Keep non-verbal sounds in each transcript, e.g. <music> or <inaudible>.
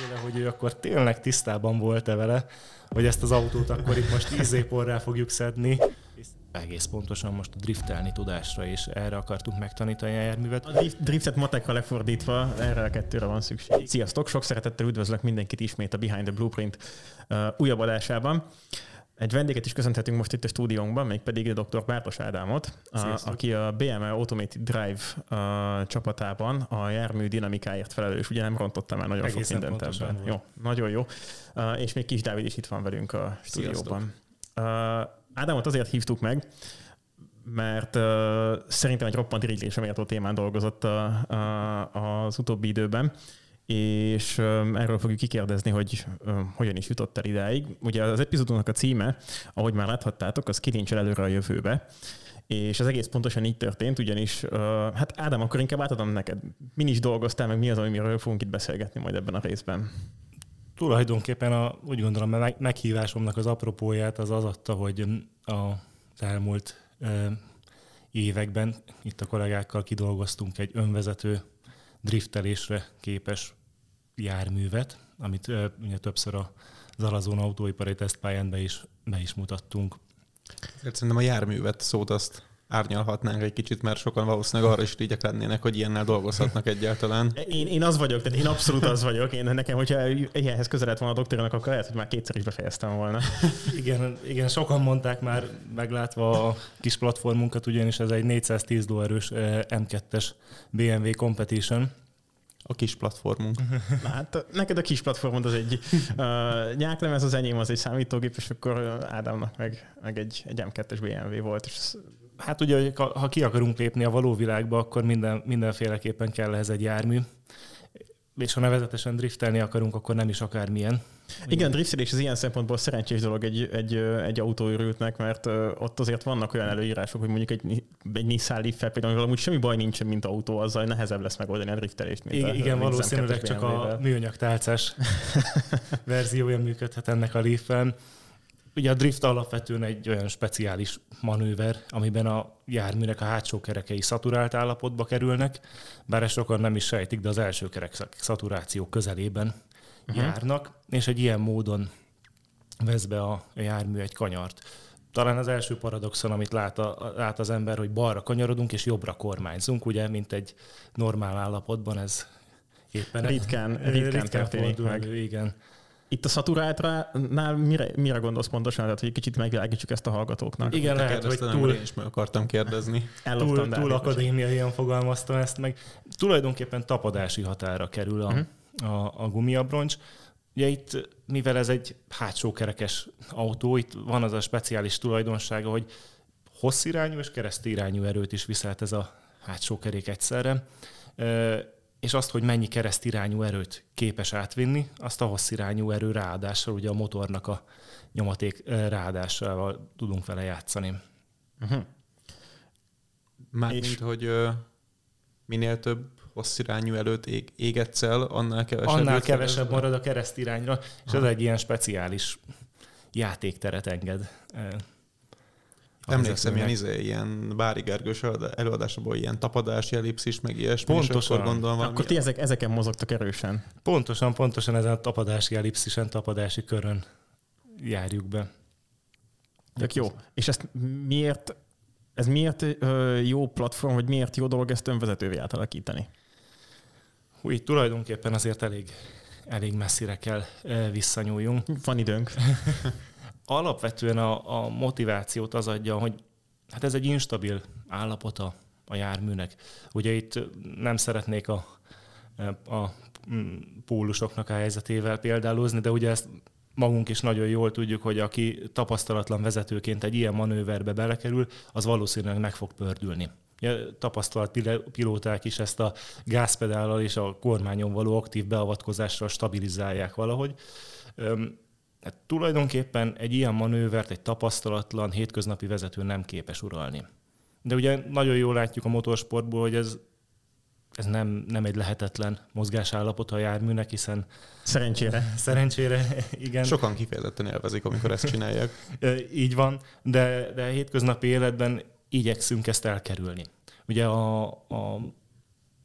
tőle, hogy ő akkor tényleg tisztában volt-e vele, hogy ezt az autót akkor itt most tíz éporrá fogjuk szedni. Egész pontosan most a driftelni tudásra, és erre akartunk megtanítani a járművet. A drift, driftet matekra lefordítva, erre a kettőre van szükség. Sziasztok, sok szeretettel üdvözlök mindenkit ismét a Behind the Blueprint uh, újabb adásában. Egy vendéget is köszönhetünk most itt a stúdiónkban, mégpedig dr. Bártos Ádámot, a, aki a BMW Automated Drive a csapatában a jármű dinamikáért felelős. Ugye nem rontottam már nagyon Egészen sok mindent ebben. Jó, nagyon jó. Uh, és még Kis Dávid is itt van velünk a stúdióban. Uh, Ádámot azért hívtuk meg, mert uh, szerintem egy roppant irigylésre méltó témán dolgozott a, a, az utóbbi időben, és erről fogjuk kikérdezni, hogy hogyan is jutott el idáig. Ugye az epizódunknak a címe, ahogy már láthattátok, az kilincsel előre a jövőbe. És az egész pontosan így történt, ugyanis, hát Ádám, akkor inkább átadom neked. Min is dolgoztál, meg mi az, amiről fogunk itt beszélgetni majd ebben a részben? Tulajdonképpen a, úgy gondolom, a meghívásomnak az apropóját az az adta, hogy az elmúlt években itt a kollégákkal kidolgoztunk egy önvezető driftelésre képes járművet, amit ugye többször a Zalazón autóipari tesztpályán be is, be is mutattunk. Hát szerintem a járművet szót azt árnyalhatnánk egy kicsit, mert sokan valószínűleg arra is irigyek lennének, hogy ilyennel dolgozhatnak egyáltalán. Én, én az vagyok, tehát én abszolút az vagyok. Én nekem, hogyha ilyenhez közel lett volna a doktorának, akkor lehet, hogy már kétszer is befejeztem volna. <laughs> Igen, igen, sokan mondták már, meglátva a kis platformunkat, ugyanis ez egy 410 lóerős M2-es BMW Competition, A kis platformunk. <laughs> Na, hát neked a kis platformod az egy uh, nyáklemez, az enyém az egy számítógép, és akkor Ádámnak meg, meg egy, egy M2-es BMW volt, és ez Hát ugye, hogy ha ki akarunk lépni a való világba, akkor minden, mindenféleképpen kell ehhez egy jármű. És ha nevezetesen driftelni akarunk, akkor nem is akármilyen. Igen, driftelés az ilyen szempontból szerencsés dolog egy, egy, egy autóőrültnek, mert ott azért vannak olyan előírások, hogy mondjuk egy, egy Nissan leaf például amúgy semmi baj nincsen, mint autó, azzal nehezebb lesz megoldani a driftelést. Mint igen, a, igen valószínűleg csak a műanyag tálcás <laughs> verziója működhet ennek a leaf. Ugye a drift alapvetően egy olyan speciális manőver, amiben a járműnek a hátsó kerekei szaturált állapotba kerülnek, bár ezt sokan nem is sejtik, de az első kerek szaturáció közelében uh-huh. járnak, és egy ilyen módon vesz be a jármű egy kanyart. Talán az első paradoxon, amit lát, a, lát az ember, hogy balra kanyarodunk és jobbra kormányzunk, ugye, mint egy normál állapotban ez éppen ritkán, ritkán, ritkán történik meg. Igen. Itt a szaturáltránál mire, mire gondolsz pontosan? Tehát, hogy egy kicsit megvilágítsuk ezt a hallgatóknak. Igen, lehet, hogy túl... Én is meg akartam kérdezni. túl, túl akadémiaian fogalmaztam ezt meg. Tulajdonképpen tapadási határa kerül a, uh-huh. a, a gumiabroncs. Ugye itt, mivel ez egy hátsó kerekes autó, itt van az a speciális tulajdonsága, hogy hosszirányú és keresztirányú erőt is viselt ez a hátsó kerék egyszerre és azt, hogy mennyi keresztirányú erőt képes átvinni, azt a hosszirányú erő ráadással, ugye a motornak a nyomaték ráadásával tudunk vele játszani. Uh-huh. Mármint, és... hogy uh, minél több hosszirányú előtt ég, égetsz el, annál kevesebb. Annál kevesebb marad a keresztirányra, és ez egy ilyen speciális játékteret enged Emlékszem, ilyen, izé, ilyen Bári Gergős előadásból ilyen tapadási ellipszis, meg ilyesmi, pontosan. akkor gondolom. Akkor ti ezek, ezeken mozogtak erősen. Pontosan, pontosan ezen a tapadási ellipszisen, tapadási körön járjuk be. Tök jó. És ezt miért, ez miért jó platform, vagy miért jó dolog ezt önvezetővé átalakítani? Hú, itt tulajdonképpen azért elég, elég messzire kell visszanyúljunk. Van időnk. <laughs> alapvetően a, a motivációt az adja, hogy hát ez egy instabil állapota a járműnek. Ugye itt nem szeretnék a, a pólusoknak a helyzetével példálózni, de ugye ezt magunk is nagyon jól tudjuk, hogy aki tapasztalatlan vezetőként egy ilyen manőverbe belekerül, az valószínűleg meg fog pördülni. Ja, tapasztalt pilóták is ezt a gázpedállal és a kormányon való aktív beavatkozással stabilizálják valahogy. Hát tulajdonképpen egy ilyen manővert egy tapasztalatlan, hétköznapi vezető nem képes uralni. De ugye nagyon jól látjuk a motorsportból, hogy ez, ez nem, nem egy lehetetlen mozgásállapot a járműnek, hiszen... Szerencsére. Szerencsére, igen. Sokan kifejezetten élvezik, amikor ezt csinálják. <laughs> Így van, de, de a hétköznapi életben igyekszünk ezt elkerülni. Ugye a, a,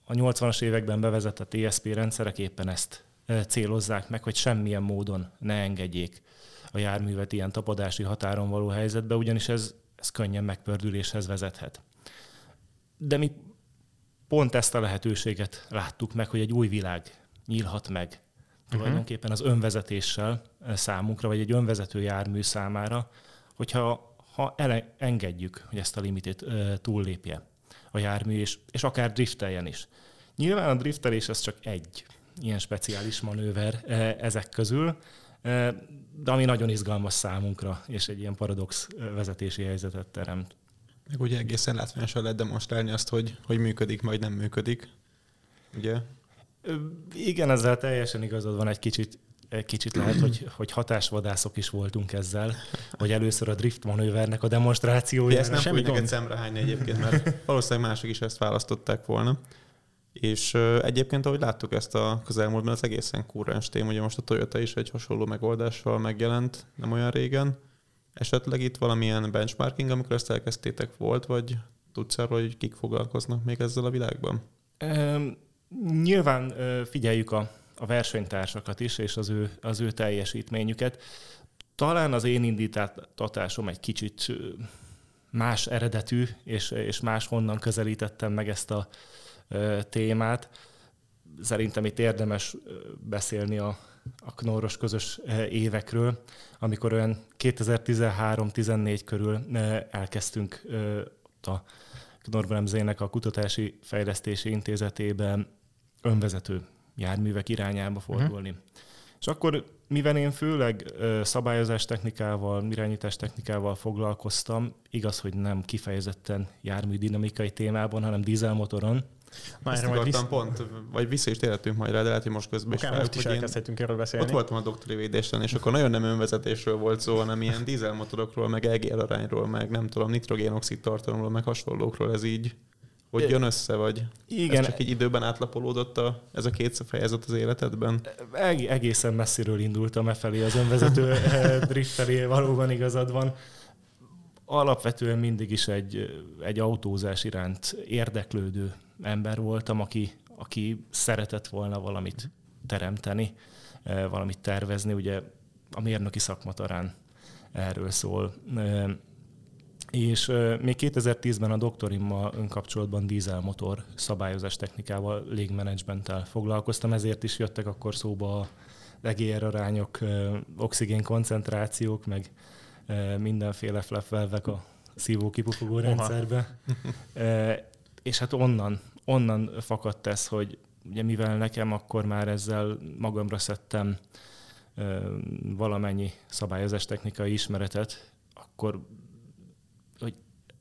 a 80-as években bevezetett ESP rendszerek éppen ezt célozzák meg, hogy semmilyen módon ne engedjék a járművet ilyen tapadási határon való helyzetbe, ugyanis ez, ez könnyen megpördüléshez vezethet. De mi pont ezt a lehetőséget láttuk meg, hogy egy új világ nyílhat meg uh-huh. tulajdonképpen az önvezetéssel számunkra, vagy egy önvezető jármű számára, hogyha ha ele, engedjük, hogy ezt a limitet e, túllépje a jármű, és, és akár drifteljen is. Nyilván a driftelés ez csak egy ilyen speciális manőver e, ezek közül, e, de ami nagyon izgalmas számunkra, és egy ilyen paradox vezetési helyzetet teremt. Meg ugye egészen látványosan lehet demonstrálni azt, hogy, hogy működik, majd nem működik. Ugye? Igen, ezzel teljesen igazad van egy kicsit. Egy kicsit lehet, hogy, hogy hatásvadászok is voltunk ezzel, hogy először a drift manővernek a demonstrációja. Ezt nem Semmi fogjuk neked szemrehányni egyébként, mert valószínűleg mások is ezt választották volna. És egyébként, ahogy láttuk ezt a közelmúltban, az egészen kurrens téma. Ugye most a Toyota is egy hasonló megoldással megjelent nem olyan régen. Esetleg itt valamilyen benchmarking, amikor ezt elkezdtétek volt, vagy tudsz arról, hogy kik foglalkoznak még ezzel a világban? Um, nyilván figyeljük a, a versenytársakat is, és az ő, az ő teljesítményüket. Talán az én indítatásom egy kicsit más eredetű, és, és más honnan közelítettem meg ezt a témát. Szerintem itt érdemes beszélni a, a Knorros közös évekről, amikor olyan 2013-14 körül elkezdtünk a Knorr a Kutatási Fejlesztési Intézetében önvezető járművek irányába mhm. fordulni. Uh-huh. És akkor, mivel én főleg szabályozás technikával, irányítás technikával foglalkoztam, igaz, hogy nem kifejezetten jármű dinamikai témában, hanem dízelmotoron, már Ezt akartam visz... pont, vagy vissza is térhetünk majd rá, de lehet, hogy most közben Akár is, most is elkezdhetünk erről beszélni. Ott voltam a doktori védésen, és akkor nagyon nem önvezetésről volt szó, hanem ilyen dízelmotorokról, meg EGR arányról, meg nem tudom, nitrogénoxid tartalomról, meg hasonlókról, ez így hogy jön össze, vagy Igen. ez csak egy időben átlapolódott a, ez a két fejezet az életedben? Eg- egészen messziről indultam e felé, az önvezető <laughs> eh, drift felé, valóban igazad van alapvetően mindig is egy, egy autózás iránt érdeklődő ember voltam, aki, aki szeretett volna valamit teremteni, valamit tervezni. Ugye a mérnöki szakma talán erről szól. És még 2010-ben a doktorimmal önkapcsolatban dízelmotor szabályozás technikával, légmenedzsmenttel foglalkoztam, ezért is jöttek akkor szóba a EGR arányok, oxigén koncentrációk, meg mindenféle flefvelvek a szívó-kipufogó rendszerbe. <laughs> és hát onnan, onnan fakadt ez, hogy ugye mivel nekem akkor már ezzel magamra szedtem valamennyi szabályozás technikai ismeretet, akkor hogy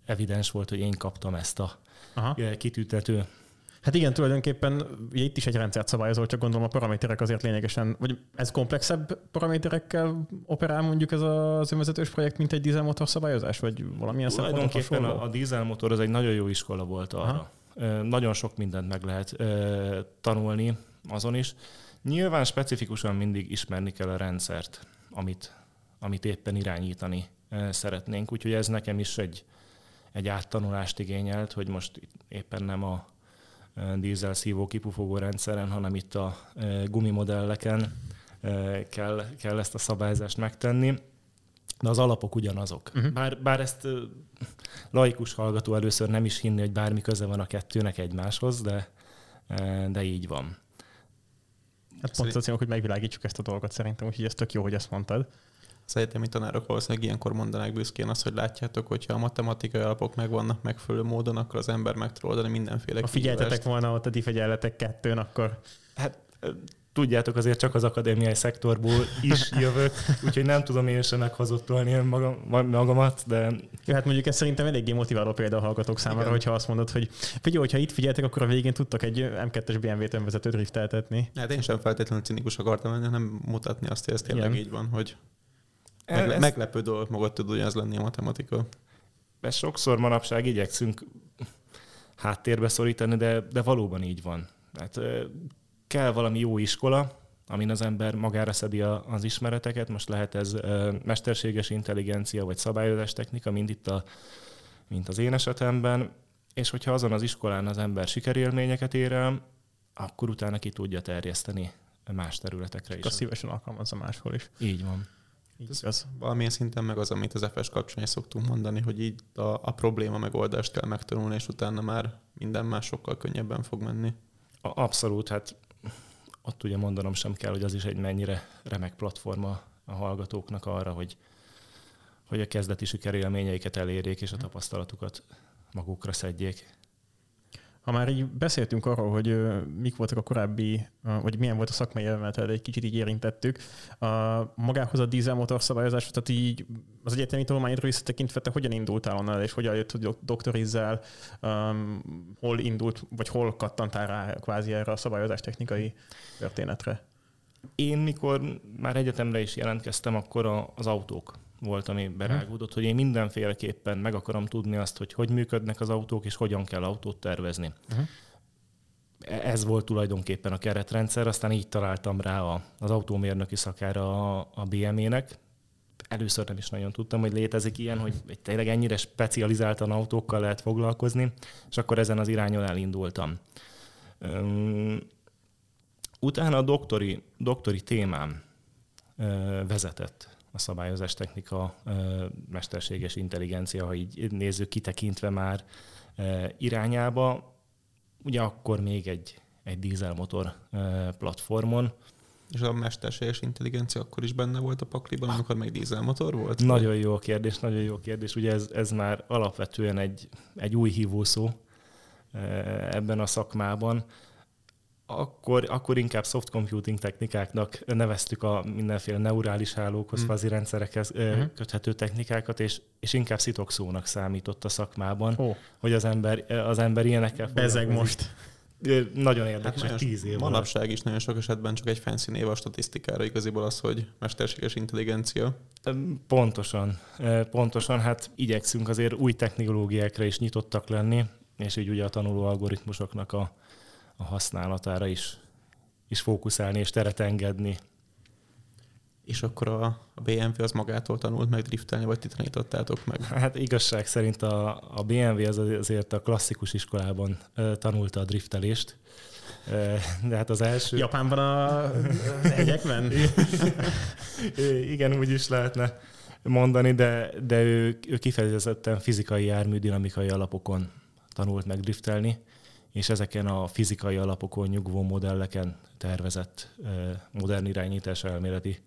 evidens volt, hogy én kaptam ezt a Aha. kitűtető Hát igen, tulajdonképpen itt is egy rendszert szabályozol, csak gondolom a paraméterek azért lényegesen, vagy ez komplexebb paraméterekkel operál mondjuk ez az önvezetős projekt, mint egy dízelmotor szabályozás, vagy valamilyen szempontból Tulajdonképpen a, a dízelmotor az egy nagyon jó iskola volt arra. Aha. Nagyon sok mindent meg lehet tanulni azon is. Nyilván specifikusan mindig ismerni kell a rendszert, amit, amit éppen irányítani szeretnénk, úgyhogy ez nekem is egy, egy áttanulást igényelt, hogy most éppen nem a dízel szívó kipufogó rendszeren, hanem itt a gumimodelleken kell, kell ezt a szabályzást megtenni. De az alapok ugyanazok. Uh-huh. Bár, bár ezt laikus hallgató először nem is hinni, hogy bármi köze van a kettőnek egymáshoz, de, de így van. Hát pont az, hogy megvilágítsuk ezt a dolgot szerintem, úgyhogy ez tök jó, hogy ezt mondtad az egyetemi tanárok valószínűleg ilyenkor mondanák büszkén azt, hogy látjátok, hogyha a matematikai alapok megvannak megfelelő módon, akkor az ember meg tud oldani mindenféle Ha figyeltetek volna ott a diffegyelletek kettőn, akkor... Hát tudjátok, azért csak az akadémiai szektorból is <laughs> jövök, úgyhogy nem tudom én sem meghozottolni magam, magamat, de... Jó, hát mondjuk ez szerintem eléggé motiváló példa a hallgatók számára, Igen. hogyha azt mondod, hogy figyelj, hogyha itt figyeltek, akkor a végén tudtak egy M2-es BMW-t önvezető drifteltetni. Hát én sem feltétlenül cinikus akartam lenni, hanem mutatni azt, hogy ez tényleg Igen. így van, hogy Megle- meglepő dolog maga tud ugyanaz lenni a matematika. Ezt sokszor manapság igyekszünk háttérbe szorítani, de, de valóban így van. Hát, kell valami jó iskola, amin az ember magára szedi a, az ismereteket. Most lehet ez mesterséges intelligencia vagy szabályozás technika, mind itt a, mint az én esetemben. És hogyha azon az iskolán az ember sikerélményeket ér el, akkor utána ki tudja terjeszteni más területekre is. Azt szívesen alkalmazza máshol is. Így van. Igaz. Valamilyen szinten meg az, amit az FS kapcsán is szoktunk mondani, hogy így a, a probléma megoldást kell megtanulni, és utána már minden más sokkal könnyebben fog menni. A- Abszolút, hát ott ugye mondanom sem kell, hogy az is egy mennyire remek platforma a hallgatóknak arra, hogy, hogy a kezdeti sikerélményeiket elérjék, és a tapasztalatukat magukra szedjék. Ha már így beszéltünk arról, hogy mik voltak a korábbi, vagy milyen volt a szakmai elméleted, egy kicsit így érintettük. A, magához a dízelmotor szabályozás, tehát így az egyetemi tanulmányodról visszatekintve, te hogyan indultál onnan, és hogyan jött, hogy dok- doktorizzál, um, hol indult, vagy hol kattantál rá kvázi erre a szabályozás technikai történetre? Én mikor már egyetemre is jelentkeztem, akkor a, az autók volt, ami berágódott, hogy én mindenféleképpen meg akarom tudni azt, hogy hogy működnek az autók, és hogyan kell autót tervezni. Uh-huh. Ez volt tulajdonképpen a keretrendszer, aztán így találtam rá a, az autómérnöki szakára a, a BME-nek. Először nem is nagyon tudtam, hogy létezik ilyen, hogy tényleg ennyire specializáltan autókkal lehet foglalkozni, és akkor ezen az irányon elindultam. Üm, utána a doktori, doktori témám ö, vezetett a szabályozás technika, mesterséges intelligencia, ha így nézzük kitekintve már irányába. Ugye akkor még egy, egy dízelmotor platformon. És a mesterséges intelligencia akkor is benne volt a pakliban, amikor meg dízelmotor volt? Nagyon jó a kérdés, nagyon jó a kérdés. Ugye ez, ez már alapvetően egy, egy új hívószó ebben a szakmában. Akkor, akkor inkább soft computing technikáknak neveztük a mindenféle neurális hálókhoz, Mm. fazi rendszerekhez ö, Mhm. köthető technikákat, és, és inkább szitokszónak számított a szakmában, Ó, hogy az ember, az ember ilyenekkel bezeg most. Nagyon Hát érdekes, hogy tíz év alatt. Manapság is nagyon sok esetben csak egy fancy név a statisztikára igaziból az, hogy mesterséges intelligencia. Pontosan, pontosan, hát igyekszünk azért új technológiákra is nyitottak lenni, és így ugye a tanuló algoritmusoknak a, a használatára is, is fókuszálni és teret engedni. És akkor a, a BMW az magától tanult meg driftelni, vagy ti tanítottátok meg? Hát igazság szerint a, a BMW az azért a klasszikus iskolában ö, tanulta a driftelést, Ö, de hát az első... Japánban a az egyekben? <laughs> Igen, úgy is lehetne mondani, de, de ő, ő kifejezetten fizikai jármű dinamikai alapokon tanult meg driftelni, és ezeken a fizikai alapokon nyugvó modelleken tervezett modern irányítás elméleti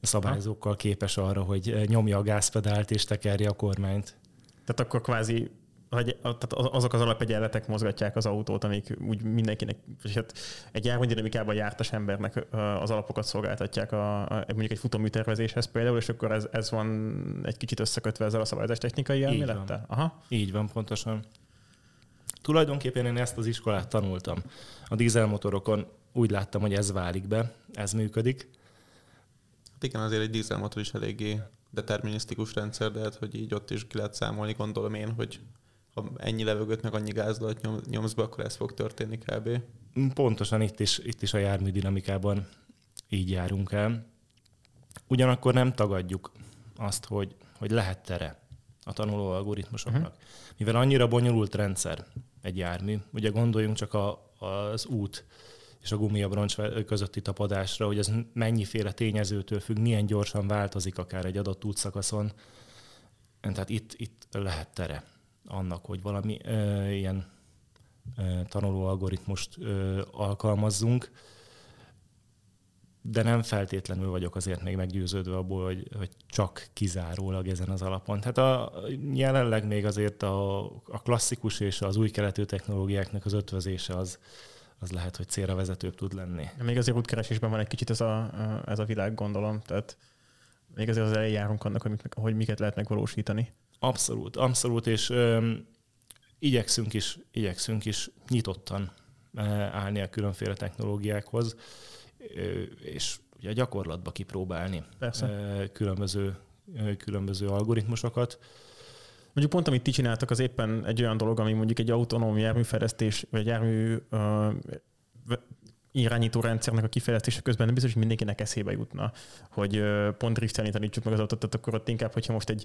szabályzókkal képes arra, hogy nyomja a gázpedált és tekerje a kormányt. Tehát akkor kvázi hogy tehát azok az alapegyenletek mozgatják az autót, amik úgy mindenkinek, és hát egy járványdinamikában jártas embernek az alapokat szolgáltatják a, a, mondjuk egy futóműtervezéshez például, és akkor ez, ez van egy kicsit összekötve ezzel a szabályozás technikai elmélettel? Aha. Így van, pontosan. Tulajdonképpen én ezt az iskolát tanultam. A dízelmotorokon úgy láttam, hogy ez válik be, ez működik. Hát igen, azért egy dízelmotor is eléggé determinisztikus rendszer, de hát, hogy így ott is ki lehet számolni, gondolom én, hogy ha ennyi levegőt meg annyi gázlat nyom, nyomsz be, akkor ez fog történni kb. Pontosan itt is, itt is a jármű dinamikában így járunk el. Ugyanakkor nem tagadjuk azt, hogy, hogy lehet tere a tanuló algoritmusoknak. Uh-huh. Mivel annyira bonyolult rendszer egy jármű, ugye gondoljunk csak a, az út és a gumiabroncs közötti tapadásra, hogy ez mennyiféle tényezőtől függ, milyen gyorsan változik akár egy adott útszakaszon. Tehát itt, itt lehet tere annak, hogy valami ö, ilyen ö, tanuló algoritmust ö, alkalmazzunk, de nem feltétlenül vagyok azért még meggyőződve abból, hogy, hogy csak kizárólag ezen az alapon. Tehát a, jelenleg még azért a, a klasszikus és az új keletű technológiáknak az ötvözése az, az lehet, hogy célra vezetőbb tud lenni. Még azért útkeresésben van egy kicsit ez a, ez a világ, gondolom. Tehát még azért az elején járunk annak, hogy, hogy miket lehet megvalósítani. Abszolút, abszolút, és öm, igyekszünk is, igyekszünk is nyitottan állni a különféle technológiákhoz, és ugye gyakorlatba kipróbálni Persze. különböző, különböző algoritmusokat. Mondjuk pont, amit ti csináltak, az éppen egy olyan dolog, ami mondjuk egy autonóm járműfejlesztés, vagy jármű uh, irányító rendszernek a kifejlesztése közben nem biztos, hogy mindenkinek eszébe jutna, hogy pont driftelni tanítsuk meg az autót, tehát akkor ott inkább, hogyha most egy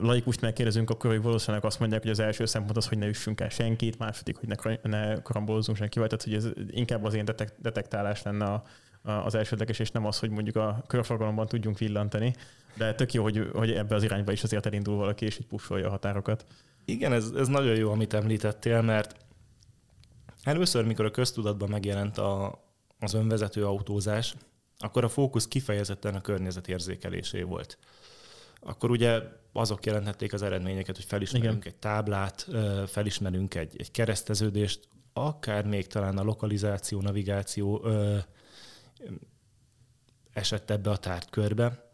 laikust megkérdezünk, akkor ők valószínűleg azt mondják, hogy az első szempont az, hogy ne üssünk el senkit, második, hogy ne, ne karambolozzunk senkivel, tehát hogy ez inkább az ilyen detek- detektálás lenne a, az elsődleges, és nem az, hogy mondjuk a körforgalomban tudjunk villantani. De tök jó, hogy, hogy ebbe az irányba is azért elindul valaki, és így pusolja a határokat. Igen, ez, ez nagyon jó, amit említettél, mert először, mikor a köztudatban megjelent a, az önvezető autózás, akkor a fókusz kifejezetten a környezet érzékelésé volt. Akkor ugye azok jelentették az eredményeket, hogy felismerünk Igen. egy táblát, felismerünk egy, egy kereszteződést, akár még talán a lokalizáció, navigáció esett ebbe a tárgykörbe,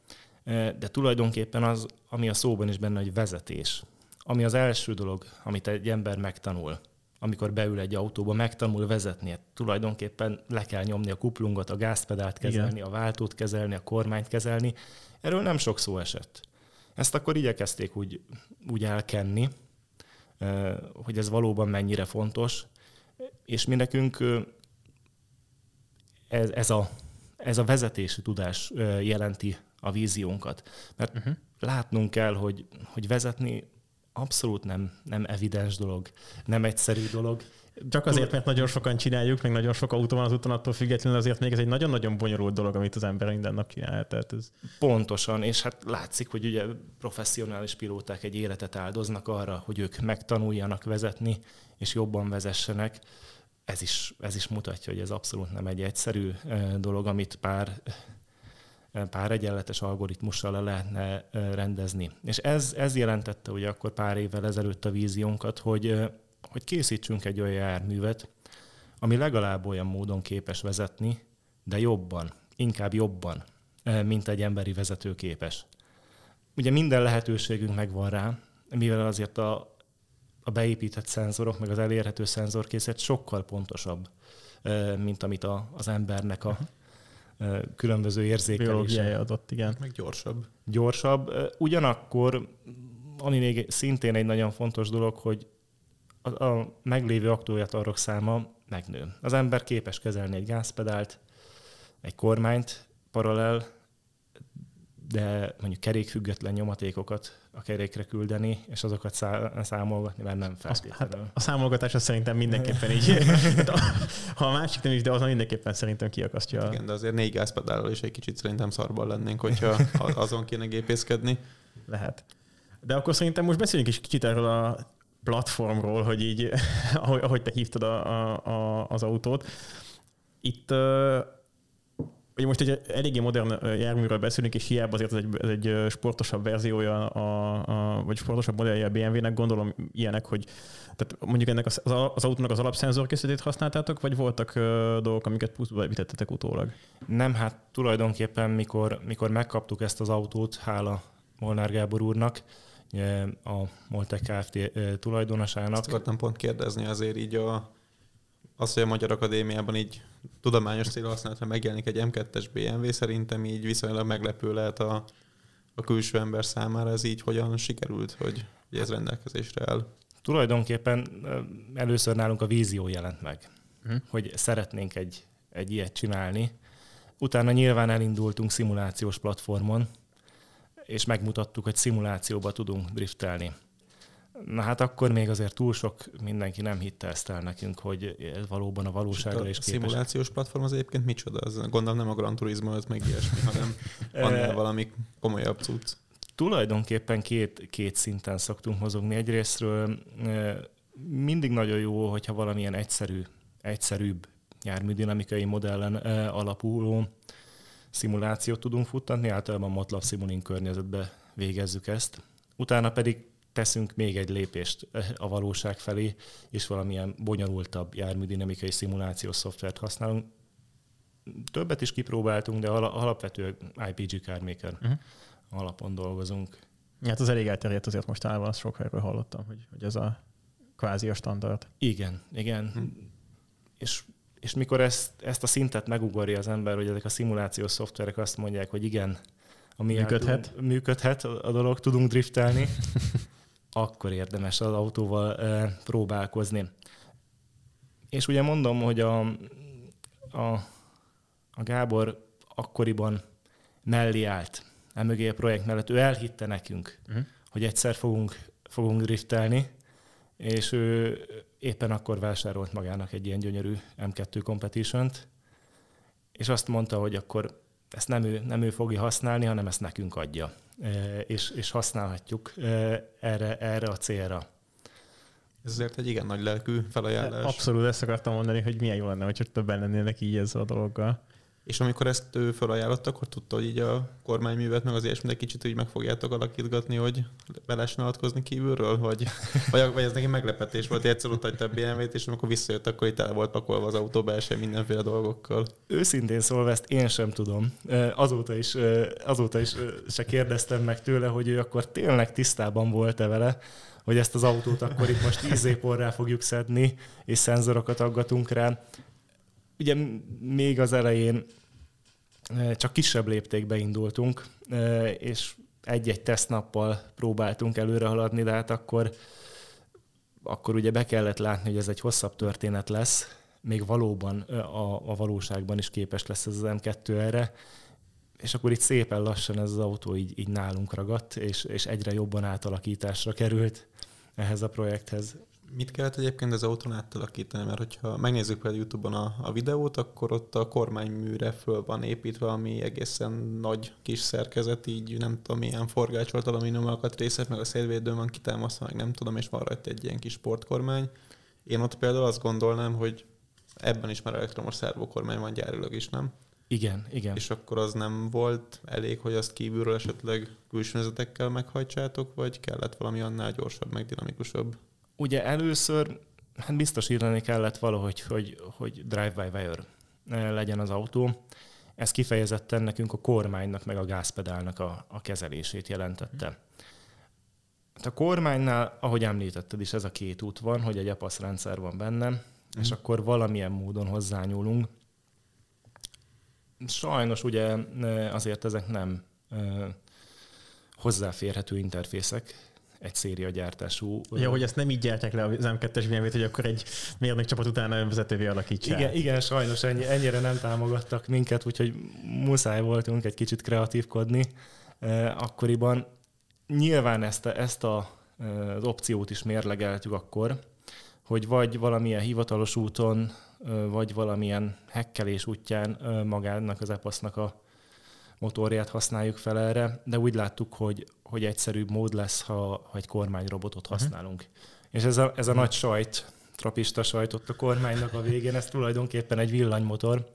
de tulajdonképpen az, ami a szóban is benne, hogy vezetés. Ami az első dolog, amit egy ember megtanul, amikor beül egy autóba, megtanul vezetni. Hát tulajdonképpen le kell nyomni a kuplungot, a gázpedált kezelni, Igen. a váltót kezelni, a kormányt kezelni. Erről nem sok szó esett. Ezt akkor igyekezték úgy, úgy elkenni, hogy ez valóban mennyire fontos, és mi nekünk ez, ez, a, ez a vezetési tudás jelenti a víziónkat. Mert uh-huh. látnunk kell, hogy, hogy vezetni abszolút nem, nem evidens dolog, nem egyszerű dolog. Csak azért, mert nagyon sokan csináljuk, meg nagyon sok autó van az úton, attól függetlenül azért még ez egy nagyon-nagyon bonyolult dolog, amit az ember minden nap csinál. Tehát ez... Pontosan, és hát látszik, hogy ugye professzionális pilóták egy életet áldoznak arra, hogy ők megtanuljanak vezetni, és jobban vezessenek. Ez is, ez is mutatja, hogy ez abszolút nem egy egyszerű dolog, amit pár pár egyenletes algoritmussal le lehetne rendezni. És ez, ez jelentette ugye akkor pár évvel ezelőtt a víziónkat, hogy, hogy készítsünk egy olyan járművet, ami legalább olyan módon képes vezetni, de jobban, inkább jobban, mint egy emberi vezető képes. Ugye minden lehetőségünk megvan rá, mivel azért a, a beépített szenzorok, meg az elérhető szenzorkészlet sokkal pontosabb, mint amit a, az embernek a, különböző érzékelése. adott, igen. Meg gyorsabb. Gyorsabb. Ugyanakkor, ami még szintén egy nagyon fontos dolog, hogy a, a meglévő aktójatarok száma megnő. Az ember képes kezelni egy gázpedált, egy kormányt paralel, de mondjuk kerékfüggetlen nyomatékokat a kerékre küldeni, és azokat számolgatni, mert nem feltétlenül. Hát a számolgatás az szerintem mindenképpen így. hát <laughs> ha a másik nem is, de azon mindenképpen szerintem kiakasztja. Igen, de azért négy gázpedállal is egy kicsit szerintem szarban lennénk, hogyha <laughs> azon kéne gépészkedni. Lehet. De akkor szerintem most beszéljünk is kicsit erről a platformról, hogy így, ahogy, ahogy te hívtad a, a, a, az autót. Itt Ugye most egy eléggé modern járműről beszélünk, és hiába azért ez egy, ez egy sportosabb verziója, a, a, vagy sportosabb modellje a BMW-nek, gondolom ilyenek, hogy tehát mondjuk ennek az, az autónak az alapszenzorkészletét használtátok, vagy voltak uh, dolgok, amiket pluszba bevitettetek utólag? Nem, hát tulajdonképpen mikor, mikor megkaptuk ezt az autót, hála Molnár Gábor úrnak, a Moltek Kft. tulajdonosának. Ezt akartam pont kérdezni azért így a az, hogy a Magyar Akadémiában így tudományos célhasználatra megjelenik egy M2-es BMW, szerintem így viszonylag meglepő lehet a, a külső ember számára. Ez így hogyan sikerült, hogy, hogy ez rendelkezésre áll? Tulajdonképpen először nálunk a vízió jelent meg, uh-huh. hogy szeretnénk egy, egy ilyet csinálni. Utána nyilván elindultunk szimulációs platformon, és megmutattuk, hogy szimulációba tudunk driftelni. Na hát akkor még azért túl sok mindenki nem hitte ezt el nekünk, hogy ez valóban a valóságra is képes. A szimulációs platform az egyébként micsoda? Az, gondolom nem a Gran Turismo, az meg ilyesmi, hanem <laughs> van valami komolyabb cucc. Tulajdonképpen két, két szinten szoktunk mozogni. Egyrésztről mindig nagyon jó, hogyha valamilyen egyszerű, egyszerűbb járműdinamikai modellen alapuló szimulációt tudunk futtatni, általában MATLAB Simulink környezetbe végezzük ezt. Utána pedig teszünk még egy lépést eh, a valóság felé, és valamilyen bonyolultabb járműdinamikai szimulációs szoftvert használunk. Többet is kipróbáltunk, de alapvetően IPG Carmaker uh-huh. alapon dolgozunk. Hát az elég elterjedt azért most állva, azt sok helyről hallottam, hogy, hogy ez a kvázi a standard. Igen, igen. Hm. És, és mikor ezt, ezt a szintet megugorja az ember, hogy ezek a szimulációs szoftverek azt mondják, hogy igen, ami működhet. működhet a dolog, tudunk driftelni, <laughs> akkor érdemes az autóval próbálkozni. És ugye mondom, hogy a, a, a Gábor akkoriban mellé állt, emögé a projekt mellett. Ő elhitte nekünk, uh-huh. hogy egyszer fogunk, fogunk driftelni, és ő éppen akkor vásárolt magának egy ilyen gyönyörű M2 competition és azt mondta, hogy akkor ezt nem ő, nem ő fogja használni, hanem ezt nekünk adja, és, és használhatjuk erre, erre a célra. Ez azért egy igen nagy lelkű felajánlás. Abszolút ezt akartam mondani, hogy milyen jó lenne, hogy többen lennének így ezzel a dologgal. És amikor ezt felajánlott, akkor tudta, hogy így a kormányművet, meg az ilyesmit egy kicsit úgy meg fogjátok alakítgatni, hogy be lehessen kívülről, vagy, vagy, vagy ez neki meglepetés volt, egyszer ott hagyta a BMW-t, és amikor visszajött, akkor itt el volt pakolva az autó belső mindenféle dolgokkal. Őszintén szólva ezt én sem tudom. Azóta is, azóta is se kérdeztem meg tőle, hogy ő akkor tényleg tisztában volt-e vele, hogy ezt az autót akkor itt most tíz éporrá fogjuk szedni, és szenzorokat aggatunk rá ugye még az elején csak kisebb léptékbe indultunk, és egy-egy tesztnappal próbáltunk előre haladni, de hát akkor, akkor ugye be kellett látni, hogy ez egy hosszabb történet lesz, még valóban a, a valóságban is képes lesz ez az M2 erre, és akkor itt szépen lassan ez az autó így, így nálunk ragadt, és, és egyre jobban átalakításra került ehhez a projekthez. Mit kellett egyébként az autón átalakítani? Mert hogyha megnézzük például YouTube-on a, a videót, akkor ott a kormányműre föl van építve, ami egészen nagy kis szerkezet, így nem tudom, milyen forgácsolt alumínium alkatrészek, meg a szélvédő van kitámasztva, meg nem tudom, és van rajta egy ilyen kis sportkormány. Én ott például azt gondolnám, hogy ebben is már elektromos szervokormány van gyárilag is, nem? Igen, igen. És akkor az nem volt elég, hogy azt kívülről esetleg külsőzetekkel meghajtsátok, vagy kellett valami annál gyorsabb, meg dinamikusabb? Ugye először hát biztosítani kellett valahogy, hogy, hogy drive-by-wire legyen az autó. Ez kifejezetten nekünk a kormánynak, meg a gázpedálnak a, a kezelését jelentette. Hát a kormánynál, ahogy említetted is, ez a két út van, hogy egy EPASZ rendszer van benne, mm. és akkor valamilyen módon hozzányúlunk. Sajnos ugye eh, azért ezek nem eh, hozzáférhető interfészek, egy széria gyártású. Ja, hogy ezt nem így gyártják le az M2-es bmw hogy akkor egy mérnök csapat utána önvezetővé alakítsák. Igen, igen, sajnos ennyi, ennyire nem támogattak minket, úgyhogy muszáj voltunk egy kicsit kreatívkodni akkoriban. Nyilván ezt, a, ezt a, az opciót is mérlegeltük akkor, hogy vagy valamilyen hivatalos úton, vagy valamilyen hekkelés útján magának az EPASZ-nak a motorját használjuk fel erre, de úgy láttuk, hogy, hogy egyszerűbb mód lesz, ha, ha egy kormányrobotot mhm. használunk. Uh-huh. És ez a, ez a uh-huh. nagy sajt, trapista sajt ott a kormánynak a végén, ez tulajdonképpen egy villanymotor,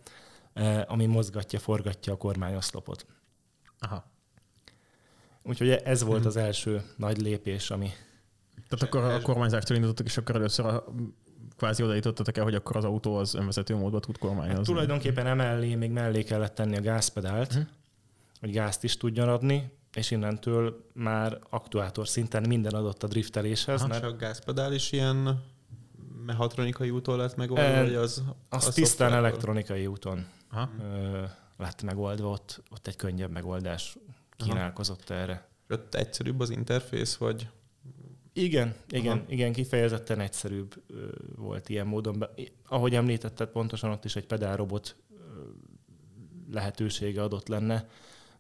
eh, ami mozgatja, forgatja a kormányoszlopot. Aha. Úgyhogy ez volt uh-huh. az első nagy lépés, ami... Tehát akkor a kormányzástól indítottak, és akkor először a kvázi odaítottatok el, hogy akkor az autó az önvezető módban tud kormányozni. Hát tulajdonképpen emellé még mellé kellett tenni a gázpedált, uh-huh hogy gázt is tudjon adni, és innentől már aktuátor szinten minden adott a drifteléshez. Aha, mert... a gázpedál is ilyen mechatronikai úton lett megoldva, e, vagy az... Az, az tisztán elektronikai úton Aha. lett megoldva, ott, ott egy könnyebb megoldás kínálkozott Aha. erre. Ott egyszerűbb az interfész, vagy... Igen, igen, Aha. igen, kifejezetten egyszerűbb volt ilyen módon. Ahogy említetted, pontosan ott is egy pedálrobot lehetősége adott lenne,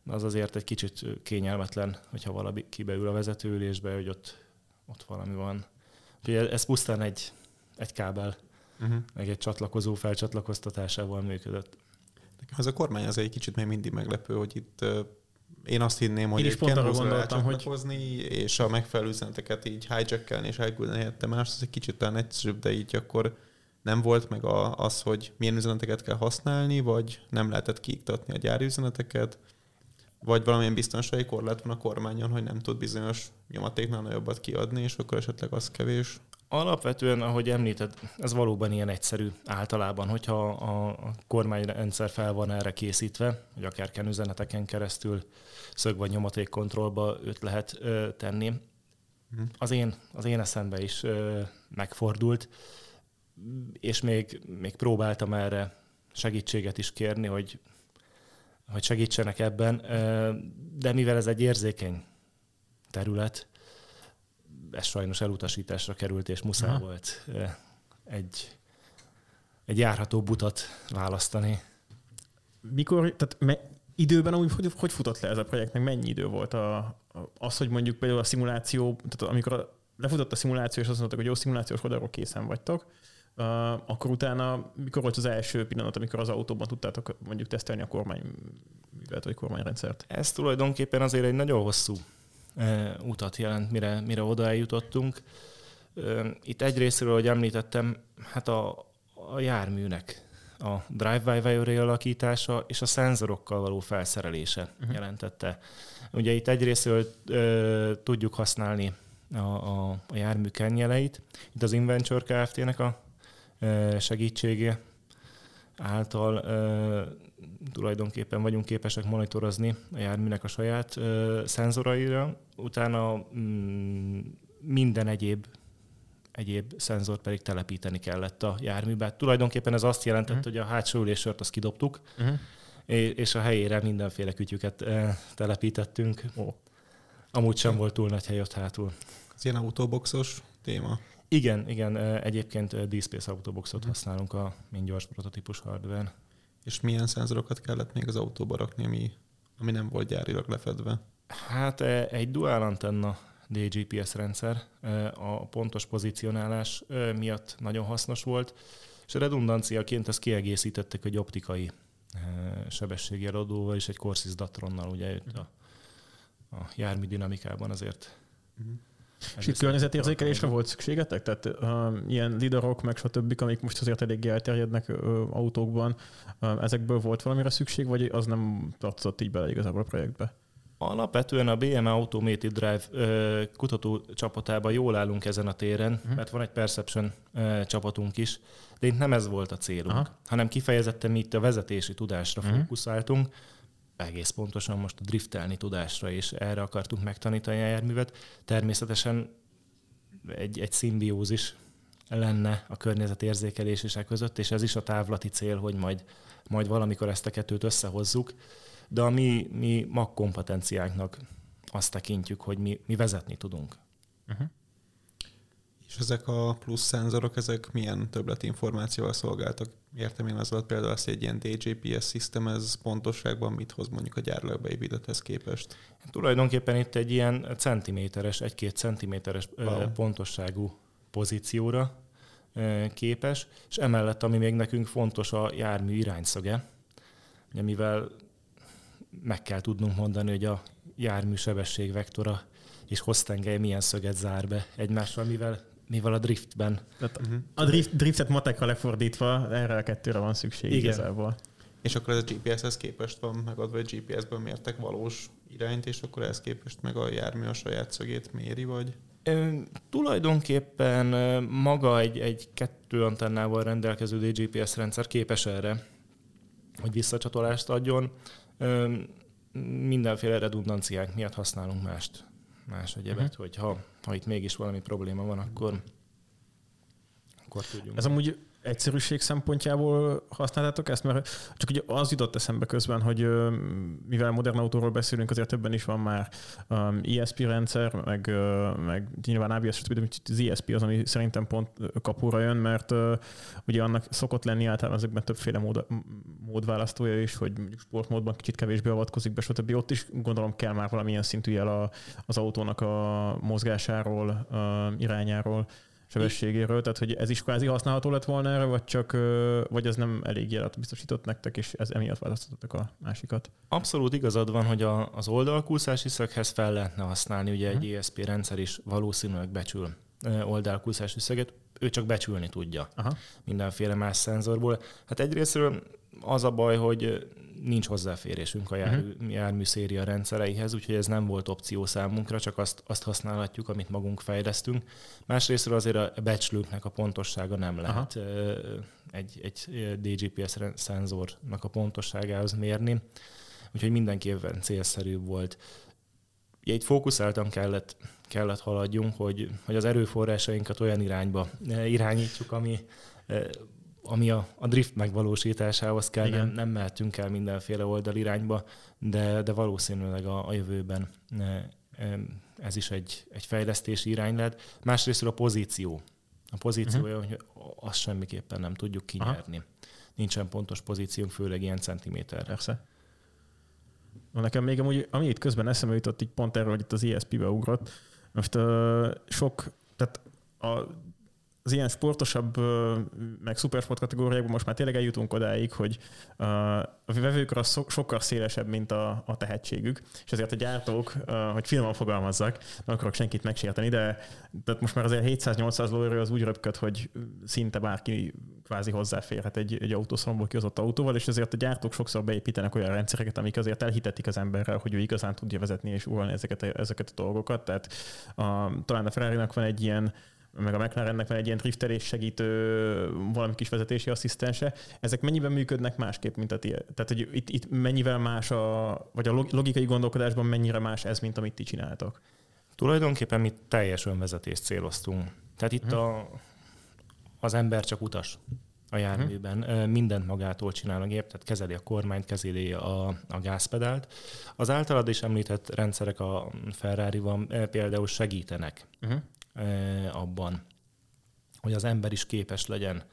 az azért egy kicsit kényelmetlen, hogyha valaki beül a vezetőülésbe, hogy ott, ott valami van. Úgyhogy ez pusztán egy, egy kábel, uh-huh. meg egy csatlakozó felcsatlakoztatásával működött. Nekem ez a kormány az egy kicsit még mindig meglepő, hogy itt én azt hinném, hogy Én is pont arra gondoltam, hogy... és a megfelelő üzeneteket így hijackelni és elküldeni helyette más, az egy kicsit talán egyszerűbb, de így akkor nem volt meg az, hogy milyen üzeneteket kell használni, vagy nem lehetett kiiktatni a gyári üzeneteket, vagy valamilyen biztonsági korlát van a kormányon, hogy nem tud bizonyos nyomatéknál nagyobbat kiadni, és akkor esetleg az kevés. Alapvetően, ahogy említed, ez valóban ilyen egyszerű általában, hogyha a, kormányrendszer fel van erre készítve, hogy akár üzeneteken keresztül szög vagy nyomatékkontrollba őt lehet ö, tenni. Mhm. Az én, az én eszembe is ö, megfordult, és még, még próbáltam erre segítséget is kérni, hogy hogy segítsenek ebben, de mivel ez egy érzékeny terület, ez sajnos elutasításra került, és muszáj Aha. volt egy, egy járható butat választani. Mikor, tehát me, időben amúgy hogy, hogy futott le ez a projekt, meg mennyi idő volt a, a, az, hogy mondjuk például a szimuláció, tehát amikor lefutott a szimuláció, és azt mondták, hogy jó szimulációs oldalról készen vagytok, Uh, akkor utána, mikor volt az első pillanat, amikor az autóban tudtátok mondjuk tesztelni a kormány művelet vagy kormányrendszert? Ez tulajdonképpen azért egy nagyon hosszú uh, utat jelent, mire, mire oda eljutottunk. Uh, itt egyrésztről, ahogy említettem, hát a, a járműnek a drive-by-wire alakítása és a szenzorokkal való felszerelése uh-huh. jelentette. Ugye itt egyrésztről uh, tudjuk használni a, a, a jármű kenjeleit. Itt az Inventure Kft-nek a segítsége által tulajdonképpen vagyunk képesek monitorozni a járműnek a saját szenzoraira, utána mm, minden egyéb egyéb szenzort pedig telepíteni kellett a járműbe. Tulajdonképpen ez azt jelentett, uh-huh. hogy a hátsó ülésört azt kidobtuk, uh-huh. és a helyére mindenféle kütyüket telepítettünk. Oh. Amúgy sem volt túl nagy hely ott hátul. Ez ilyen autóboxos téma? Igen, igen. Egyébként D-Space Autoboxot uh-huh. használunk a mind gyors prototípus hardware És milyen szenzorokat kellett még az autóba rakni, ami, ami nem volt gyárilag lefedve? Hát egy dual antenna DGPS rendszer a pontos pozicionálás miatt nagyon hasznos volt, és redundanciaként ezt kiegészítettek egy optikai sebességjeladóval és egy Corsys Datronnal, ugye itt a, a jármű dinamikában azért uh-huh. És itt környezetérzékelésre volt szükségetek? Tehát uh, ilyen lidarok, meg stb., amik most azért eléggé elterjednek uh, autókban, uh, ezekből volt valamire szükség, vagy az nem tartozott így bele igazából a projektbe? Alapvetően a BM Automated Drive uh, kutató csapatában jól állunk ezen a téren, uh-huh. mert van egy Perception uh, csapatunk is, de itt nem ez volt a célunk, Aha. hanem kifejezetten mi itt a vezetési tudásra uh-huh. fókuszáltunk, egész pontosan most a driftelni tudásra, és erre akartunk megtanítani a járművet. Természetesen egy, egy szimbiózis lenne a környezetérzékelések között, és ez is a távlati cél, hogy majd, majd valamikor ezt a kettőt összehozzuk. De a mi, mi mag kompetenciánknak azt tekintjük, hogy mi, mi vezetni tudunk. Uh-huh. És ezek a plusz szenzorok, ezek milyen többletinformációval szolgáltak? Értem én az alatt például azt, hogy egy ilyen DJPS system, ez pontosságban mit hoz mondjuk a gyárlag beépítetthez képest? Tulajdonképpen itt egy ilyen centiméteres, egy-két centiméteres wow. pontosságú pozícióra képes, és emellett, ami még nekünk fontos, a jármű irányszöge, mivel meg kell tudnunk mondani, hogy a jármű sebességvektora és hoztengelye milyen szöget zár be egymással, mivel mivel a driftben. Tehát uh-huh. A drift, driftet matekra lefordítva erre a kettőre van szükség Igen. igazából. És akkor ez a GPS-hez képest van megadva, hogy GPS-ből mértek valós irányt, és akkor ehhez képest meg a jármű a saját szögét méri, vagy? Ö, tulajdonképpen maga egy, egy kettő antennával rendelkező DGPS rendszer képes erre, hogy visszacsatolást adjon. Ö, mindenféle redundanciák miatt használunk mást más egyebet, uh-huh. hogy ha, ha itt mégis valami probléma van, akkor, akkor tudjunk. Ez amúgy egyszerűség szempontjából használtátok ezt? Mert csak ugye az jutott eszembe közben, hogy mivel modern autóról beszélünk, azért többen is van már um, ESP rendszer, meg, meg nyilván ABS, stb. az ESP az, ami szerintem pont kapóra jön, mert ugye annak szokott lenni általában ezekben többféle mód, módválasztója is, hogy sportmódban kicsit kevésbé avatkozik be, stb. Ott is gondolom kell már valamilyen szintű jel a, az autónak a mozgásáról, irányáról sebességéről, tehát hogy ez is kvázi használható lett volna erre, vagy csak, vagy ez nem elég jelet biztosított nektek, és ez emiatt választottak a másikat? Abszolút igazad van, hogy a, az oldalkúszási szöghez fel lehetne használni, ugye egy ESP rendszer is valószínűleg becsül oldalkúszási szöget, ő csak becsülni tudja Aha. mindenféle más szenzorból. Hát egyrésztről az a baj, hogy nincs hozzáférésünk a jármű, uh-huh. jármű széria rendszereihez, úgyhogy ez nem volt opció számunkra, csak azt, azt használhatjuk, amit magunk fejlesztünk. Másrésztről azért a becslőknek a pontossága nem lehet Aha. egy, egy DGPS szenzornak a pontosságához mérni, úgyhogy mindenképpen célszerűbb volt. Egy fókuszáltan kellett, kellett haladjunk, hogy, hogy az erőforrásainkat olyan irányba irányítjuk, ami ami a, a drift megvalósításához kell, nem, nem mehetünk el mindenféle oldalirányba, de, de valószínűleg a, a jövőben ez is egy, egy fejlesztési irány lehet. Másrészt a pozíció. A pozíció uh-huh. hogy azt semmiképpen nem tudjuk kinyerni. Aha. Nincsen pontos pozíciónk, főleg ilyen centiméter. Persze. Na, nekem még amúgy, ami itt közben eszembe jutott, így pont erről, hogy itt az ESP-be ugrott. Most uh, sok, tehát a az ilyen sportosabb, meg szupersport kategóriákban most már tényleg eljutunk odáig, hogy a vevőkör az sokkal szélesebb, mint a, a tehetségük, és ezért a gyártók, hogy finoman fogalmazzak, nem akarok senkit megsérteni, de tehát most már azért 700-800 lóerő az úgy röpköd, hogy szinte bárki kvázi hozzáférhet egy, egy autószalomból kihozott autóval, és ezért a gyártók sokszor beépítenek olyan rendszereket, amik azért elhitetik az emberrel, hogy ő igazán tudja vezetni és uralni ezeket a, ezeket a dolgokat. Tehát a, talán a ferrari van egy ilyen meg a McLarennek van egy ilyen driftelés segítő valami kis vezetési asszisztense. Ezek mennyiben működnek másképp, mint a ti? Tehát, hogy itt, itt mennyivel más a, vagy a logikai gondolkodásban mennyire más ez, mint amit ti csináltok? Tulajdonképpen mi teljes önvezetést céloztunk. Tehát itt uh-huh. a, az ember csak utas a járműben. Uh-huh. Mindent magától csinál a gép, tehát kezeli a kormányt, kezeli a, a gázpedált. Az általad is említett rendszerek a Ferrari-ban például segítenek. Uh-huh abban, hogy az ember is képes legyen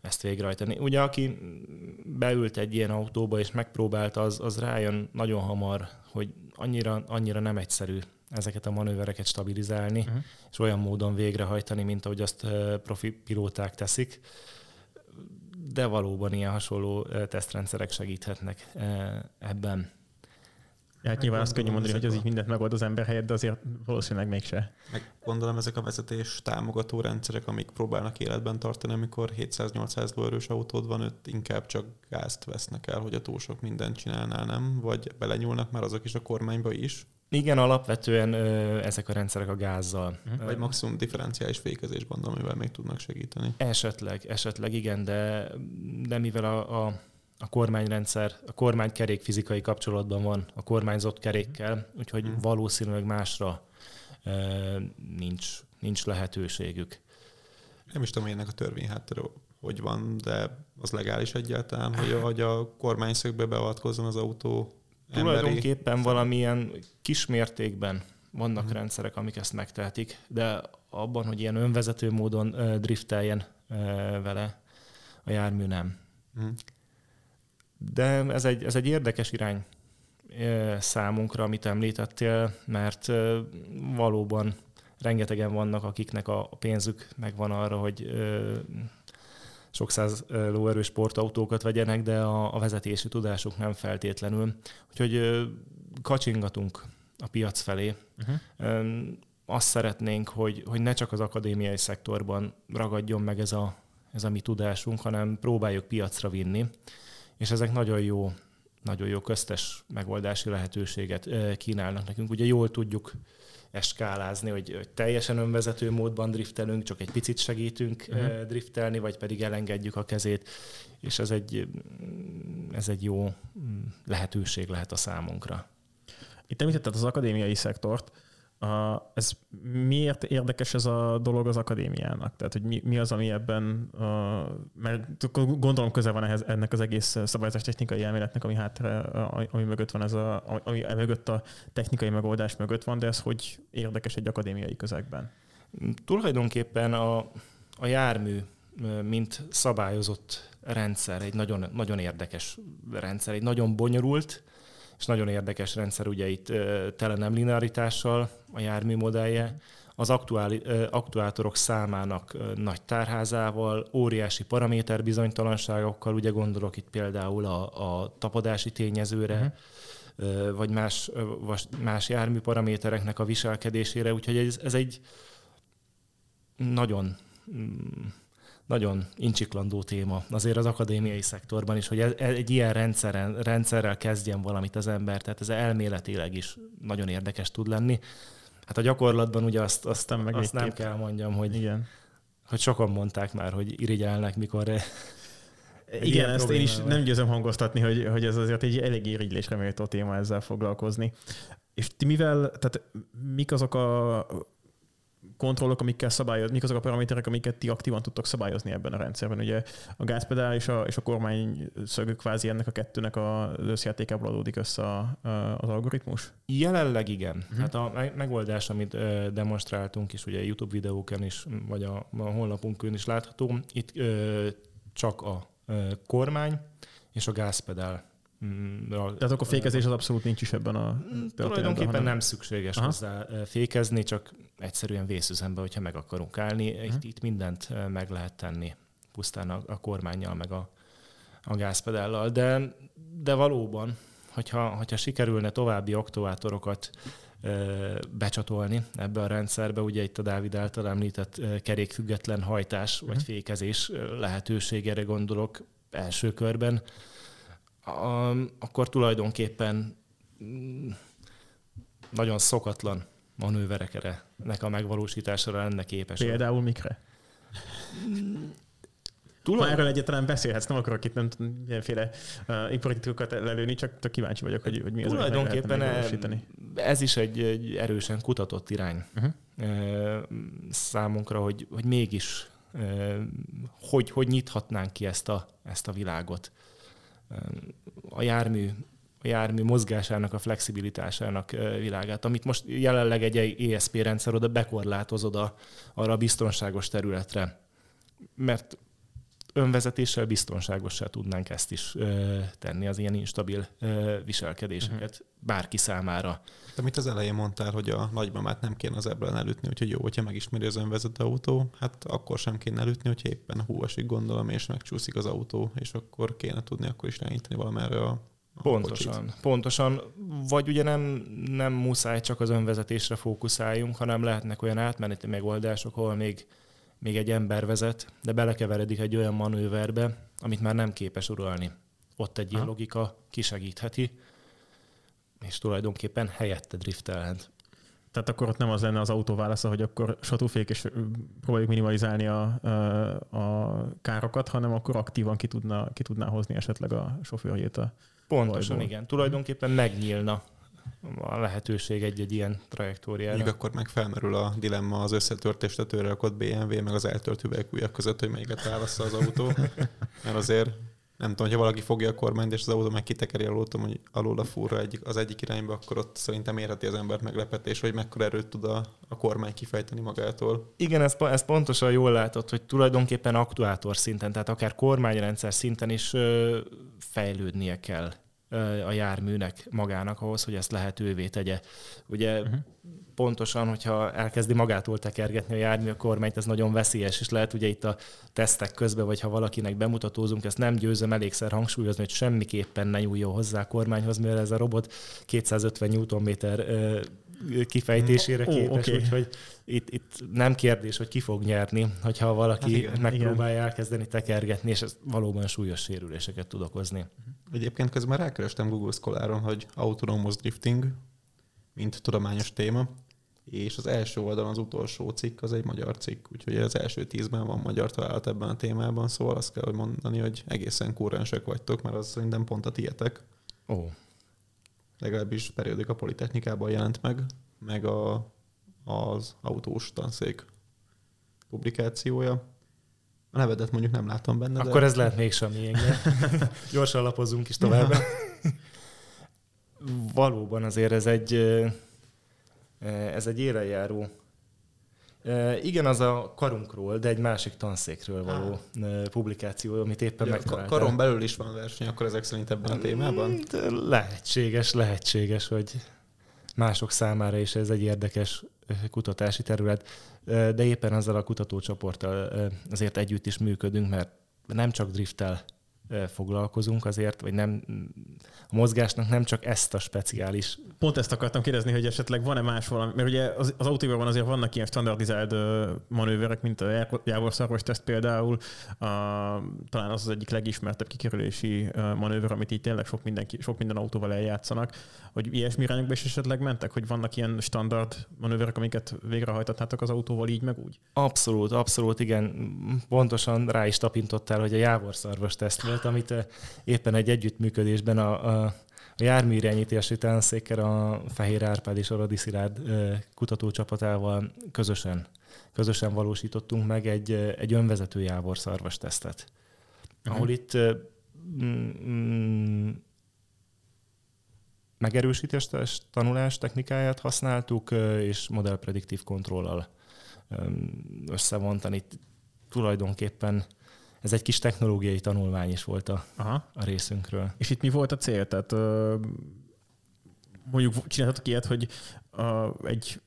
ezt végrehajtani. Ugye, aki beült egy ilyen autóba és megpróbálta, az, az rájön nagyon hamar, hogy annyira, annyira nem egyszerű ezeket a manővereket stabilizálni, uh-huh. és olyan módon végrehajtani, mint ahogy azt profi pilóták teszik. De valóban ilyen hasonló tesztrendszerek segíthetnek ebben. Ja, hát nyilván azt könnyű mondani, hogy az így mindent megold az ember helyett, de azért valószínűleg mégse. Meg gondolom ezek a vezetés támogató rendszerek, amik próbálnak életben tartani, amikor 700-800 lóerős autód van, ott inkább csak gázt vesznek el, hogy a túl sok mindent csinálnál, nem? Vagy belenyúlnak már azok is a kormányba is? Igen, alapvetően ö, ezek a rendszerek a gázzal. Uh-huh. Vagy maximum differenciális fékezés gondolom, amivel még tudnak segíteni. Esetleg, esetleg igen, de, de mivel a, a a kormányrendszer, a kormánykerék fizikai kapcsolatban van a kormányzott kerékkel, úgyhogy hmm. valószínűleg másra e, nincs, nincs lehetőségük. Nem is tudom, ennek a törvény háttere hogy van, de az legális egyáltalán, hogy, hogy a kormányszögbe beavatkozzon az autó Tulajdonképpen emberi... valamilyen kismértékben vannak hmm. rendszerek, amik ezt megtehetik, de abban, hogy ilyen önvezető módon drifteljen vele a jármű nem. Hmm. De ez egy, ez egy érdekes irány számunkra, amit említettél, mert valóban rengetegen vannak, akiknek a pénzük megvan arra, hogy sok száz lóerős sportautókat vegyenek, de a, a vezetési tudásuk nem feltétlenül. Úgyhogy kacsingatunk a piac felé. Uh-huh. Azt szeretnénk, hogy, hogy ne csak az akadémiai szektorban ragadjon meg ez a, ez a mi tudásunk, hanem próbáljuk piacra vinni és ezek nagyon jó, nagyon jó köztes megoldási lehetőséget kínálnak nekünk. Ugye jól tudjuk eskálázni, hogy, hogy teljesen önvezető módban driftelünk, csak egy picit segítünk uh-huh. driftelni, vagy pedig elengedjük a kezét, és ez egy, ez egy jó mm, lehetőség lehet a számunkra. Itt említetted az akadémiai szektort. A, ez miért érdekes ez a dolog az akadémiának? Tehát, hogy mi, mi az, ami ebben, a, mert gondolom közel van ehhez, ennek az egész szabályozás technikai elméletnek, ami hátra, ami mögött van ez a, ami mögött a technikai megoldás mögött van, de ez hogy érdekes egy akadémiai közegben? Tulajdonképpen a, a jármű, mint szabályozott rendszer, egy nagyon, nagyon érdekes rendszer, egy nagyon bonyolult, és nagyon érdekes rendszer, ugye itt tele nem linearitással a jármű modellje, az aktuáli, aktuátorok számának nagy tárházával, óriási paraméter bizonytalanságokkal, ugye gondolok itt például a, a tapadási tényezőre, uh-huh. vagy más, más jármű paramétereknek a viselkedésére, úgyhogy ez, ez egy nagyon mm, nagyon incsiklandó téma azért az akadémiai szektorban is, hogy egy ilyen rendszeren, rendszerrel kezdjen valamit az ember, tehát ez elméletileg is nagyon érdekes tud lenni. Hát a gyakorlatban ugye azt, azt, meg azt nem kell mondjam, hogy, Igen. hogy sokan mondták már, hogy irigyelnek, mikor igen, ezt én is van. nem győzöm hangoztatni, hogy, hogy ez azért egy elég irigylésre méltó téma ezzel foglalkozni. És ti mivel, tehát mik azok a kontrollok, amikkel szabályozni, mik azok a paraméterek, amiket ti aktívan tudtok szabályozni ebben a rendszerben. Ugye a gázpedál és a, és a kormány szög kvázi ennek a kettőnek a összjátékából adódik össze a, a, az algoritmus? Jelenleg igen. Uh-huh. Hát a megoldás, amit demonstráltunk is, ugye YouTube videókon is, vagy a, a honlapunkon is látható, itt ö, csak a ö, kormány és a gázpedál Mm, Tehát akkor fékezés az abszolút nincs is ebben a mm, Tulajdonképpen hanem... nem szükséges Aha. hozzá fékezni, csak egyszerűen vészüzembe, hogyha meg akarunk állni. Itt, itt mindent meg lehet tenni, pusztán a, a kormányjal, meg a, a gázpedállal. De, de valóban, hogyha, hogyha sikerülne további aktuátorokat becsatolni ebbe a rendszerbe. Ugye itt a Dávid által említett kerékfüggetlen hajtás vagy mhm. fékezés lehetőségére gondolok első körben, akkor tulajdonképpen mm, nagyon szokatlan manőverekre nek a megvalósítására lenne képes. Például mikre? Tulaj... erről egyáltalán beszélhetsz, nem akarok itt nem tudom, milyenféle uh, ipari lelőni, csak kíváncsi vagyok, hogy, hogy mi az, Tulajdonképpen ez is egy, egy erősen kutatott irány uh-huh. uh, számunkra, hogy, hogy mégis uh, hogy, hogy nyithatnánk ki ezt a, ezt a világot. Uh, a jármű jármű mozgásának, a flexibilitásának világát, amit most jelenleg egy ESP rendszer oda bekorlátozod a, arra a biztonságos területre. Mert önvezetéssel biztonságosá tudnánk ezt is ö, tenni, az ilyen instabil ö, viselkedéseket uh-huh. bárki számára. Amit az elején mondtál, hogy a nagymamát nem kéne az ebből elütni, úgyhogy jó, hogyha megismeri az önvezető autó, hát akkor sem kéne elütni, hogyha éppen hú esik gondolom, és megcsúszik az autó, és akkor kéne tudni akkor is irányítani valamerre a Pontosan, kocsit. pontosan. Vagy ugye nem, nem muszáj csak az önvezetésre fókuszáljunk, hanem lehetnek olyan átmeneti megoldások, ahol még még egy ember vezet, de belekeveredik egy olyan manőverbe, amit már nem képes uralni. Ott egy ilyen logika kisegítheti, és tulajdonképpen helyette driftelhet. Tehát akkor ott nem az lenne az autó válasza, hogy akkor satúfék és próbáljuk minimalizálni a, a károkat, hanem akkor aktívan ki, tudna, ki tudná hozni esetleg a sofőrjét a Pontosan, bajból. igen. Tulajdonképpen megnyílna a lehetőség egy-egy ilyen trajektóriára. Még akkor meg felmerül a dilemma az összetört és tetőre rakott BMW, meg az eltört üvegújak között, hogy melyiket válassza az autó. <laughs> Mert azért nem tudom, hogyha valaki fogja a kormányt, és az autó meg kitekeri alul, hogy alul a fúra egyik, az egyik irányba, akkor ott szerintem érheti az embert meglepetés, hogy mekkora erőt tud a, a kormány kifejteni magától. Igen, ez, ez pontosan jól látott, hogy tulajdonképpen aktuátor szinten, tehát akár kormányrendszer szinten is ö, fejlődnie kell a járműnek magának ahhoz, hogy ezt lehetővé tegye. Ugye uh-huh. Pontosan, hogyha elkezdi magától tekergetni a jármű a kormányt, ez nagyon veszélyes, és lehet ugye itt a tesztek közben, vagy ha valakinek bemutatózunk, ezt nem győzöm elégszer hangsúlyozni, hogy semmiképpen ne nyúljon hozzá a kormányhoz, mivel ez a robot 250 Nm kifejtésére képes, oh, okay. úgyhogy itt, itt nem kérdés, hogy ki fog nyerni, hogyha valaki hát igen, megpróbálja igen. elkezdeni tekergetni, és ez valóban súlyos sérüléseket tud okozni. Egyébként közben rákerestem Google Scholar-on, hogy autonomous drifting, mint tudományos téma, és az első oldalon az utolsó cikk az egy magyar cikk, úgyhogy az első tízben van magyar találat ebben a témában, szóval azt kell hogy mondani, hogy egészen kúrensek vagytok, mert az szerintem pont a tietek. Ó. Oh legalábbis periódik a Politechnikában jelent meg, meg a, az autós tanszék publikációja. A nevedet mondjuk nem látom benne. Akkor de... ez lehet mégsem miénk, <laughs> gyorsan lapozunk is tovább. <laughs> Valóban azért ez egy, ez egy érenjáró igen, az a karunkról, de egy másik tanszékről való ah. publikáció, amit éppen ja, megtaláltam. Karon belül is van verseny, akkor ezek szerint ebben a témában? Mm, lehetséges, lehetséges, hogy mások számára is ez egy érdekes kutatási terület, de éppen azzal a kutatócsoporttal azért együtt is működünk, mert nem csak drifttel foglalkozunk azért, vagy nem, a mozgásnak nem csak ezt a speciális... Pont ezt akartam kérdezni, hogy esetleg van-e más valami, mert ugye az, az autóban azért vannak ilyen standardizált manőverek, mint a jávorszarvas teszt például, a, talán az az egyik legismertebb kikerülési manőver, amit így tényleg sok, mindenki, sok minden autóval eljátszanak, hogy ilyesmi irányokba is esetleg mentek, hogy vannak ilyen standard manőverek, amiket végrehajtatnátok az autóval így meg úgy? Abszolút, abszolút, igen. Pontosan rá is tapintottál, hogy a jávorszarvas teszt volt, amit éppen egy együttműködésben a, a a járműirányítási tanszékkel a Fehér Árpád és a Radi Szilárd kutatócsapatával közösen, közösen valósítottunk meg egy, egy önvezető jávorszarvas tesztet, uh-huh. ahol itt mm, mm, megerősítés tanulás technikáját használtuk, és modellprediktív kontrollal összevontani. Tulajdonképpen ez egy kis technológiai tanulmány is volt a, Aha. a részünkről. És itt mi volt a cél? Tehát mondjuk csináltatok ilyet, hogy egy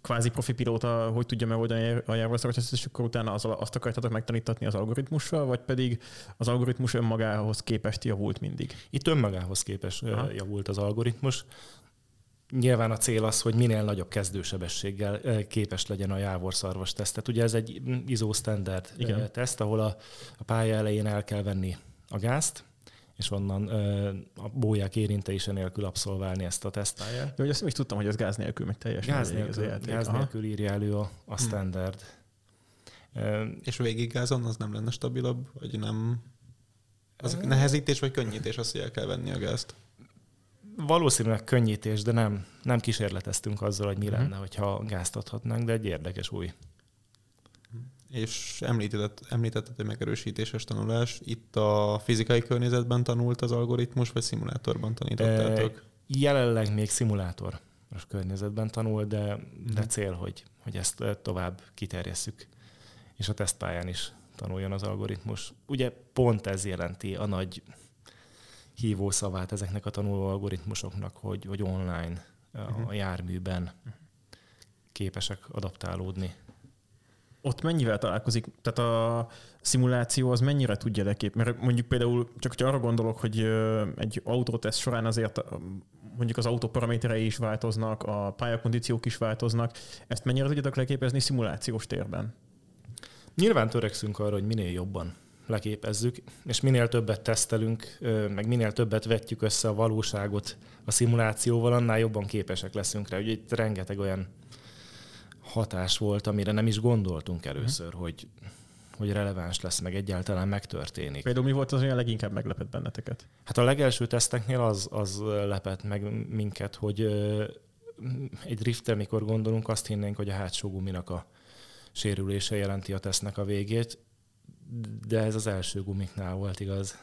kvázi profi pilóta hogy tudja megoldani a járószakat, és akkor utána az, azt akartatok megtanítatni az algoritmussal, vagy pedig az algoritmus önmagához képest javult mindig? Itt önmagához képest Aha. javult az algoritmus. Nyilván a cél az, hogy minél nagyobb kezdősebességgel képes legyen a jávorszarvas tesztet. Ugye ez egy ISO standard Igen. teszt, ahol a, a pálya elején el kell venni a gázt, és onnan a bóják érintése nélkül abszolválni ezt a tesztpályát. Jó, hogy azt nem is tudtam, hogy ez gáz nélkül megy teljesen. Gáz nélkül, gáz nélkül írja elő a, a hm. standard. Hmm. És végig gázon az nem lenne stabilabb, vagy nem? Az nehezítés vagy könnyítés az, hogy el kell venni a gázt? Valószínűleg könnyítés, de nem, nem kísérleteztünk azzal, hogy mi hmm. lenne, hogyha gázt adhatnánk, de egy érdekes új és említett, említetted, hogy megerősítéses tanulás. Itt a fizikai környezetben tanult az algoritmus, vagy szimulátorban tanítottátok? E, jelenleg még szimulátoros környezetben tanul, de, de mhm. cél, hogy, hogy ezt tovább kiterjesszük, és a tesztpályán is tanuljon az algoritmus. Ugye pont ez jelenti a nagy hívószavát ezeknek a tanuló algoritmusoknak, hogy, hogy online a mhm. járműben képesek adaptálódni ott mennyivel találkozik, tehát a szimuláció az mennyire tudja lekép? Mert mondjuk például csak hogy arra gondolok, hogy egy autóteszt során azért mondjuk az autó paraméterei is változnak, a pályakondíciók is változnak. Ezt mennyire tudjátok leképezni szimulációs térben? Nyilván törekszünk arra, hogy minél jobban leképezzük, és minél többet tesztelünk, meg minél többet vetjük össze a valóságot a szimulációval, annál jobban képesek leszünk rá. Ugye itt rengeteg olyan hatás volt, amire nem is gondoltunk először, uh-huh. hogy, hogy releváns lesz, meg egyáltalán megtörténik. Például mi volt az, olyan leginkább meglepett benneteket? Hát a legelső teszteknél az, az lepett meg minket, hogy egy drifter, mikor gondolunk, azt hinnénk, hogy a hátsó guminak a sérülése jelenti a tesznek a végét, de ez az első gumiknál volt igaz.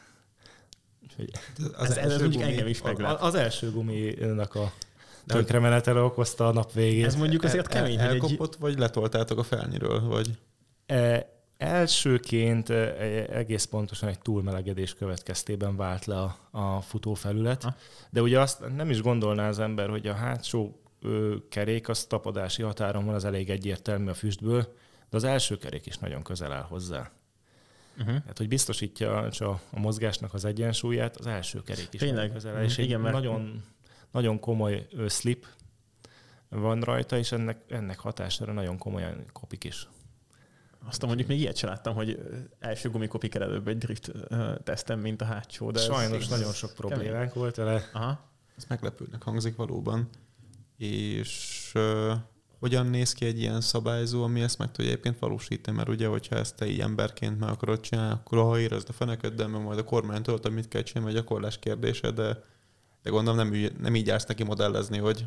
Az, ez, első ez gumi, engem is meglep. Az első guminak a tönkremenetele okozta a nap végén. Ez mondjuk azért kemény. El, elkopott, egy... vagy letoltátok a felnyiről? Vagy? E, elsőként e, egész pontosan egy túlmelegedés következtében vált le a, a futófelület, ha. de ugye azt nem is gondolná az ember, hogy a hátsó ö, kerék az tapadási határon van, az elég egyértelmű a füstből, de az első kerék is nagyon közel áll hozzá. Uh-huh. Tehát, hogy biztosítja a, a mozgásnak az egyensúlyát, az első kerék is Tényleg? közel. És Igen, mert... nagyon nagyon komoly slip van rajta, és ennek, ennek hatására nagyon komolyan kopik is. Azt mondjuk még ilyet sem láttam, hogy első gumikopik előbb egy drift tesztem, mint a hátsó. De Sajnos ez, nagyon sok problémánk volt vele. Aha. Ez meglepőnek hangzik valóban. És uh, hogyan néz ki egy ilyen szabályzó, ami ezt meg tudja egyébként valósítani, mert ugye, hogyha ezt te így emberként meg akarod csinálni, akkor ha érezd a feneket, de majd a kormány tudod, mit kell csinálni, vagy gyakorlás kérdése, de de gondolom nem, nem így állsz neki modellezni, hogy...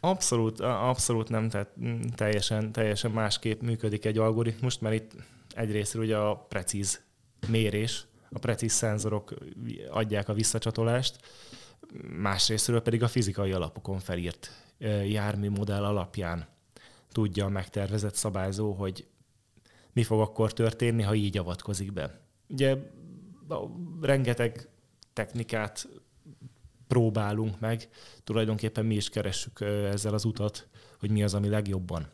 Abszolút, abszolút nem, tehát teljesen, teljesen másképp működik egy algoritmus, mert itt egyrészt ugye a precíz mérés, a precíz szenzorok adják a visszacsatolást, másrésztről pedig a fizikai alapokon felírt jármű modell alapján tudja a megtervezett szabályzó, hogy mi fog akkor történni, ha így avatkozik be. Ugye rengeteg technikát próbálunk meg. Tulajdonképpen mi is keressük ezzel az utat, hogy mi az, ami legjobban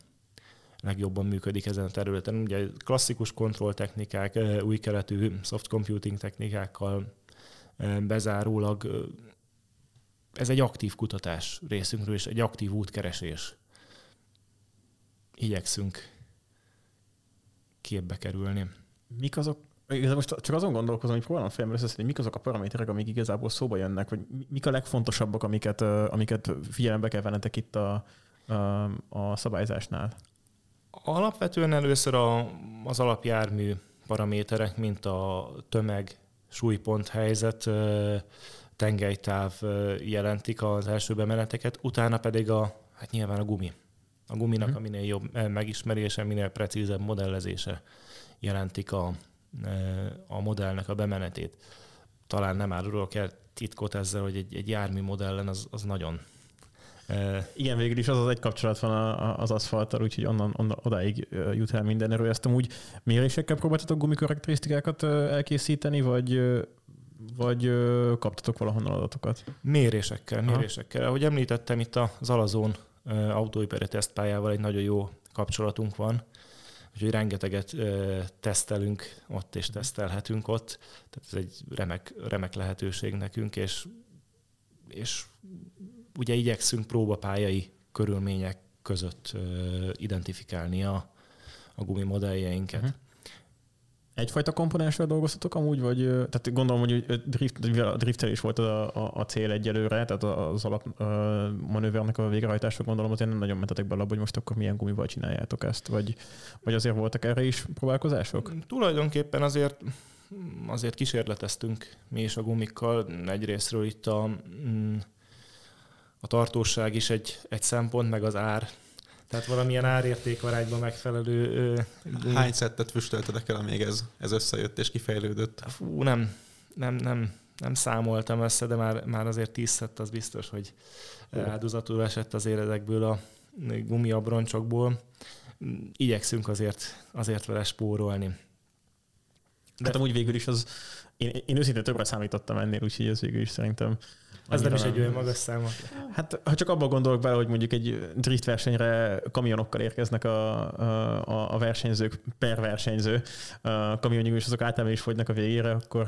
legjobban működik ezen a területen. Ugye klasszikus kontrolltechnikák, új keletű soft computing technikákkal bezárólag ez egy aktív kutatás részünkről, és egy aktív útkeresés. Igyekszünk képbe kerülni. Mik azok Igazából most csak azon gondolkozom, hogy próbálom fejembe összeszedni, mik azok a paraméterek, amik igazából szóba jönnek, vagy mik a legfontosabbak, amiket, amiket figyelembe kell vennetek itt a, a, a szabályzásnál? Alapvetően először a, az alapjármű paraméterek, mint a tömeg, súlypont helyzet, tengelytáv jelentik az első bemeneteket, utána pedig a, hát nyilván a gumi. A guminak uh-huh. a minél jobb megismerése, minél precízebb modellezése jelentik a, a modellnek a bemenetét. Talán nem árulok el titkot ezzel, hogy egy, egy jármű modellen az, az nagyon Igen, végül is az az egy kapcsolat van az aszfalttal, úgyhogy onnan, onnan odáig jut el minden erő. Ezt amúgy mérésekkel próbáltatok gumikarakterisztikákat elkészíteni, vagy vagy kaptatok valahonnan adatokat? Mérésekkel, mérésekkel. Ahogy említettem, itt az Alazón autóipari tesztpályával egy nagyon jó kapcsolatunk van, úgyhogy rengeteget tesztelünk ott, és tesztelhetünk ott. Tehát ez egy remek, remek lehetőség nekünk, és, és ugye igyekszünk próbapályai körülmények között identifikálni a, a gumimodelljeinket. Uh-huh egyfajta komponenssel dolgoztatok amúgy, vagy tehát gondolom, hogy drift, a driftelés volt a, a, a cél egyelőre, tehát az alap manővernek a végrehajtása gondolom, azért nem nagyon mentetek bele hogy most akkor milyen gumival csináljátok ezt, vagy, vagy azért voltak erre is próbálkozások? Tulajdonképpen azért azért kísérleteztünk mi is a gumikkal. Egyrésztről itt a, mm, a tartóság is egy, egy szempont, meg az ár tehát valamilyen árértékarányban megfelelő... Hány szettet füstöltetek el, amíg ez, ez összejött és kifejlődött? Fú, nem, nem, nem, nem számoltam össze, de már, már azért tíz szett az biztos, hogy áldozatul esett az éredekből a gumiabroncsokból. Igyekszünk azért, azért vele spórolni. De hát amúgy végül is az, én, én őszintén többre számítottam ennél, úgyhogy ez végül is szerintem ez nem is egy olyan magas szám. Hát, ha csak abban gondolok bele, hogy mondjuk egy drift versenyre kamionokkal érkeznek a, a, a versenyzők per versenyző, a kamionjuk is azok általában is fogynak a végére, akkor...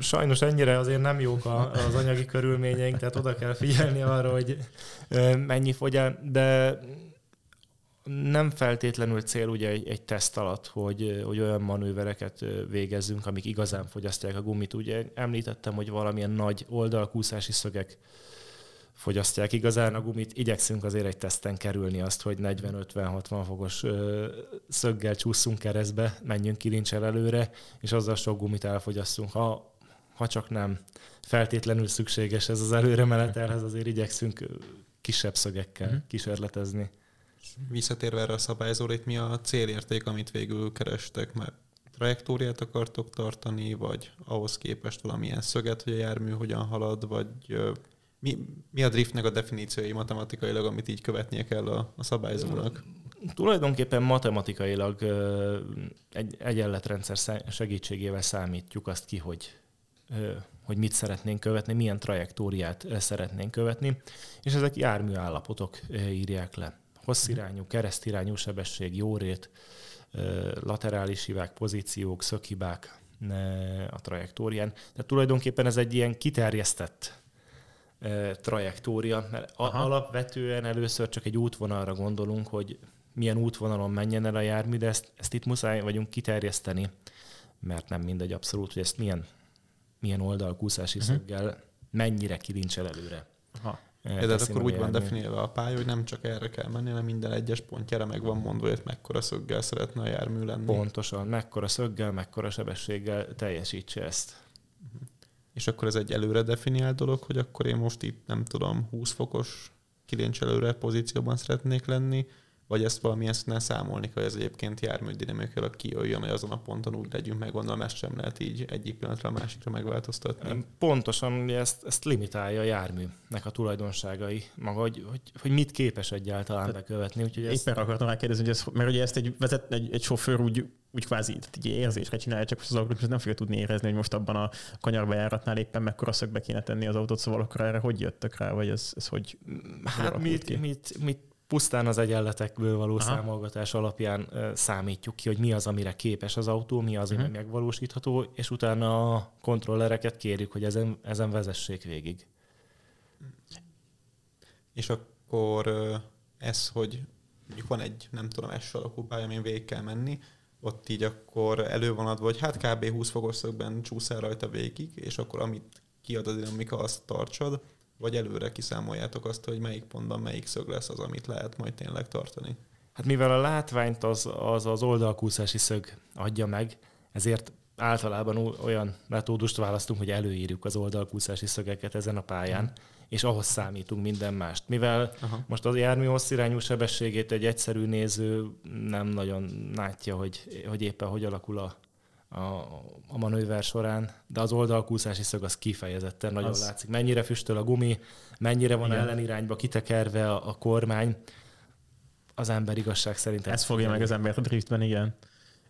Sajnos ennyire azért nem jók az anyagi körülményeink, tehát oda kell figyelni arra, hogy mennyi fogy el, de nem feltétlenül cél ugye egy, egy teszt alatt, hogy, hogy olyan manővereket végezzünk, amik igazán fogyasztják a gumit. Ugye említettem, hogy valamilyen nagy oldalkúszási szögek fogyasztják igazán a gumit. Igyekszünk azért egy teszten kerülni azt, hogy 40-50-60 fokos szöggel csúszunk keresztbe, menjünk kilincsel előre, és azzal sok gumit elfogyasztunk. Ha, ha csak nem feltétlenül szükséges ez az előre menetelhez, azért igyekszünk kisebb szögekkel uh-huh. kísérletezni. Visszatérve erre a szabályzóra, itt mi a célérték, amit végül kerestek, mert trajektóriát akartok tartani, vagy ahhoz képest valamilyen szöget, hogy a jármű hogyan halad, vagy mi, mi a driftnek a definíciói matematikailag, amit így követnie kell a, a szabályzónak? Tulajdonképpen matematikailag egy egyenletrendszer segítségével számítjuk azt ki, hogy hogy mit szeretnénk követni, milyen trajektóriát szeretnénk követni, és ezek jármű állapotok írják le hosszirányú, keresztirányú sebesség, jórét, laterális hibák, pozíciók, szökhibák a trajektórián. Tehát tulajdonképpen ez egy ilyen kiterjesztett trajektória, mert Aha. alapvetően először csak egy útvonalra gondolunk, hogy milyen útvonalon menjen el a jármű, de ezt, ezt itt muszáj vagyunk kiterjeszteni, mert nem mindegy abszolút, hogy ezt milyen, milyen oldalkúszási uh-huh. szöggel mennyire kilincsel előre. Aha. Ja, de akkor úgy van definiálva a pálya, hogy nem csak erre kell menni, hanem minden egyes pontjára meg van mondva, hogy mekkora szöggel szeretne a jármű lenni. Pontosan, mekkora szöggel, mekkora sebességgel teljesítse ezt. Uh-huh. És akkor ez egy előre definiált dolog, hogy akkor én most itt nem tudom, 20 fokos kilincselőre pozícióban szeretnék lenni, vagy ezt valamilyen szinten számolni kell, hogy ez egyébként járműdinamikailag kijöjjön, hogy azon a ponton úgy legyünk meg, gondolom ezt sem lehet így egyik pillanatra a másikra megváltoztatni. Pontosan, ezt, ezt limitálja a járműnek a tulajdonságai, maga, hogy, hogy, hogy mit képes egyáltalán Tehát bekövetni. Úgyhogy ezt... Éppen akartam rákérdezni, hogy ez, mert ugye ezt egy, vezet, egy, egy sofőr úgy, úgy kvázi egy érzésre csinálja, csak az algoritmus nem fogja tudni érezni, hogy most abban a kanyarbejáratnál éppen mekkora szögbe kéne tenni az autót, szóval akkor erre hogy jöttek rá, vagy ez, ez hogy Hát mit, mit, mit pusztán az egyenletekből való Aha. számolgatás alapján számítjuk ki, hogy mi az, amire képes az autó, mi az, ami uh-huh. megvalósítható, és utána a kontrollereket kérjük, hogy ezen, ezen vezessék végig. És akkor ez, hogy mondjuk van egy, nem tudom, S alakú pálya, amin végig kell menni, ott így akkor elő van adva, hogy hát kb. 20 fokos szögben csúszál rajta végig, és akkor amit kiad a dinamika, azt tartsad, vagy előre kiszámoljátok azt, hogy melyik pontban melyik szög lesz az, amit lehet majd tényleg tartani? Hát mivel a látványt az az, az oldalkúszási szög adja meg, ezért általában olyan metódust választunk, hogy előírjuk az oldalkúszási szögeket ezen a pályán, hmm. és ahhoz számítunk minden mást. Mivel Aha. most az jármű hosszirányú sebességét egy egyszerű néző nem nagyon látja, hogy, hogy éppen hogy alakul a, a, a manőver során, de az oldalkúszási szög az kifejezetten nagyon az... látszik. Mennyire füstöl a gumi, mennyire van Igen. ellenirányba kitekerve a, a kormány, az ember igazság szerint. Ez fogja meg az embert a driftben, igen.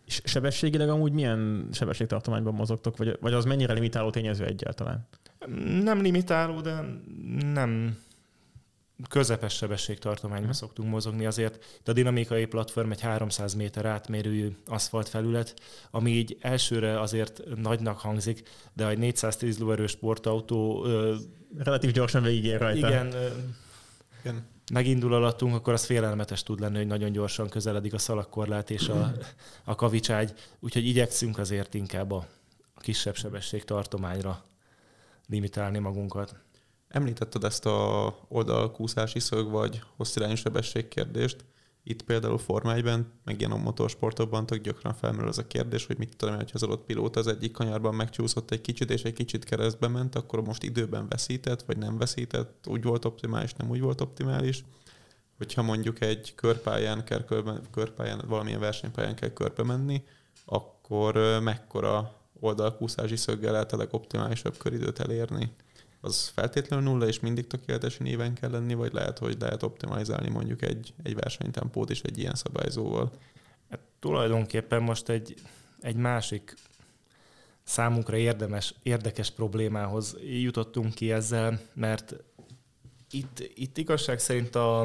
És sebességileg amúgy milyen sebességtartományban mozogtok, vagy, vagy az mennyire limitáló tényező egyáltalán? Nem limitáló, de nem közepes sebességtartományban hmm. szoktunk mozogni. Azért a dinamikai platform egy 300 méter átmérőjű aszfalt felület, ami így elsőre azért nagynak hangzik, de egy 410 lóerő sportautó... Relatív gyorsan végigér rajta. Igen, igen. megindul alattunk, akkor az félelmetes tud lenni, hogy nagyon gyorsan közeledik a szalagkorlát és a, a kavicságy, úgyhogy igyekszünk azért inkább a kisebb sebességtartományra limitálni magunkat. Említetted ezt a oldalkúszási szög vagy hosszirányú sebesség kérdést. Itt például Forma 1 meg ilyen a motorsportokban tök gyakran felmerül az a kérdés, hogy mit tudom, hogy az adott pilóta az egyik kanyarban megcsúszott egy kicsit, és egy kicsit keresztbe ment, akkor most időben veszített, vagy nem veszített, úgy volt optimális, nem úgy volt optimális. Hogyha mondjuk egy körpályán kell körbe, körpályán, valamilyen versenypályán kell körbe menni, akkor mekkora oldalkúszási szöggel lehet a legoptimálisabb köridőt elérni? Az feltétlenül nulla, és mindig tökéletesen éven kell lenni, vagy lehet, hogy lehet optimalizálni mondjuk egy, egy versenytempót is egy ilyen szabályzóval? Hát, tulajdonképpen most egy, egy másik számunkra érdemes, érdekes problémához jutottunk ki ezzel, mert itt, itt igazság szerint a,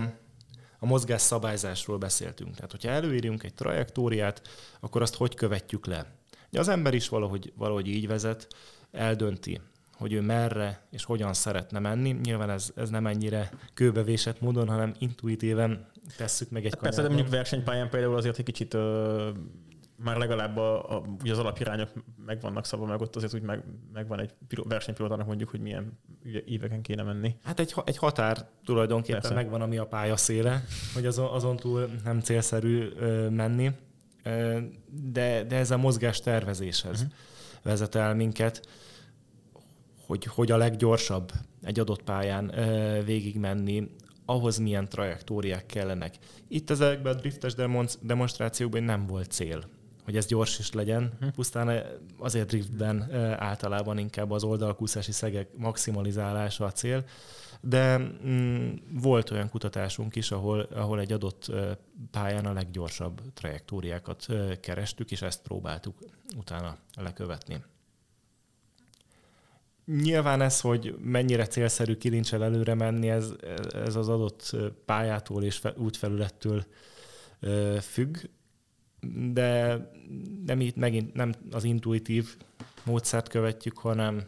a mozgás szabályzásról beszéltünk. Tehát, hogyha előírjunk egy trajektóriát, akkor azt hogy követjük le? Az ember is valahogy, valahogy így vezet, eldönti, hogy ő merre és hogyan szeretne menni. Nyilván ez, ez nem ennyire kőbevésett módon, hanem intuitíven tesszük meg egy hát Persze, de mondjuk versenypályán például azért egy kicsit ö, már legalább a, a, ugye az alapirányok meg vannak szabva, meg ott azért úgy meg, megvan egy versenypilótának mondjuk, hogy milyen éveken kéne menni. Hát egy, egy határ tulajdonképpen Persze. megvan, ami a pálya széle, hogy azon, azon túl nem célszerű ö, menni, ö, de, de ez a mozgás tervezéshez uh-huh. vezet el minket hogy, hogy a leggyorsabb egy adott pályán végigmenni, ahhoz milyen trajektóriák kellenek. Itt ezekben a driftes demonstrációkban nem volt cél, hogy ez gyors is legyen. Uh-huh. Pusztán azért driftben általában inkább az oldalkúszási szegek maximalizálása a cél, de mm, volt olyan kutatásunk is, ahol, ahol egy adott pályán a leggyorsabb trajektóriákat kerestük, és ezt próbáltuk utána lekövetni. Nyilván ez, hogy mennyire célszerű kilincsel előre menni, ez, ez az adott pályától és útfelülettől függ, de nem itt megint nem az intuitív módszert követjük, hanem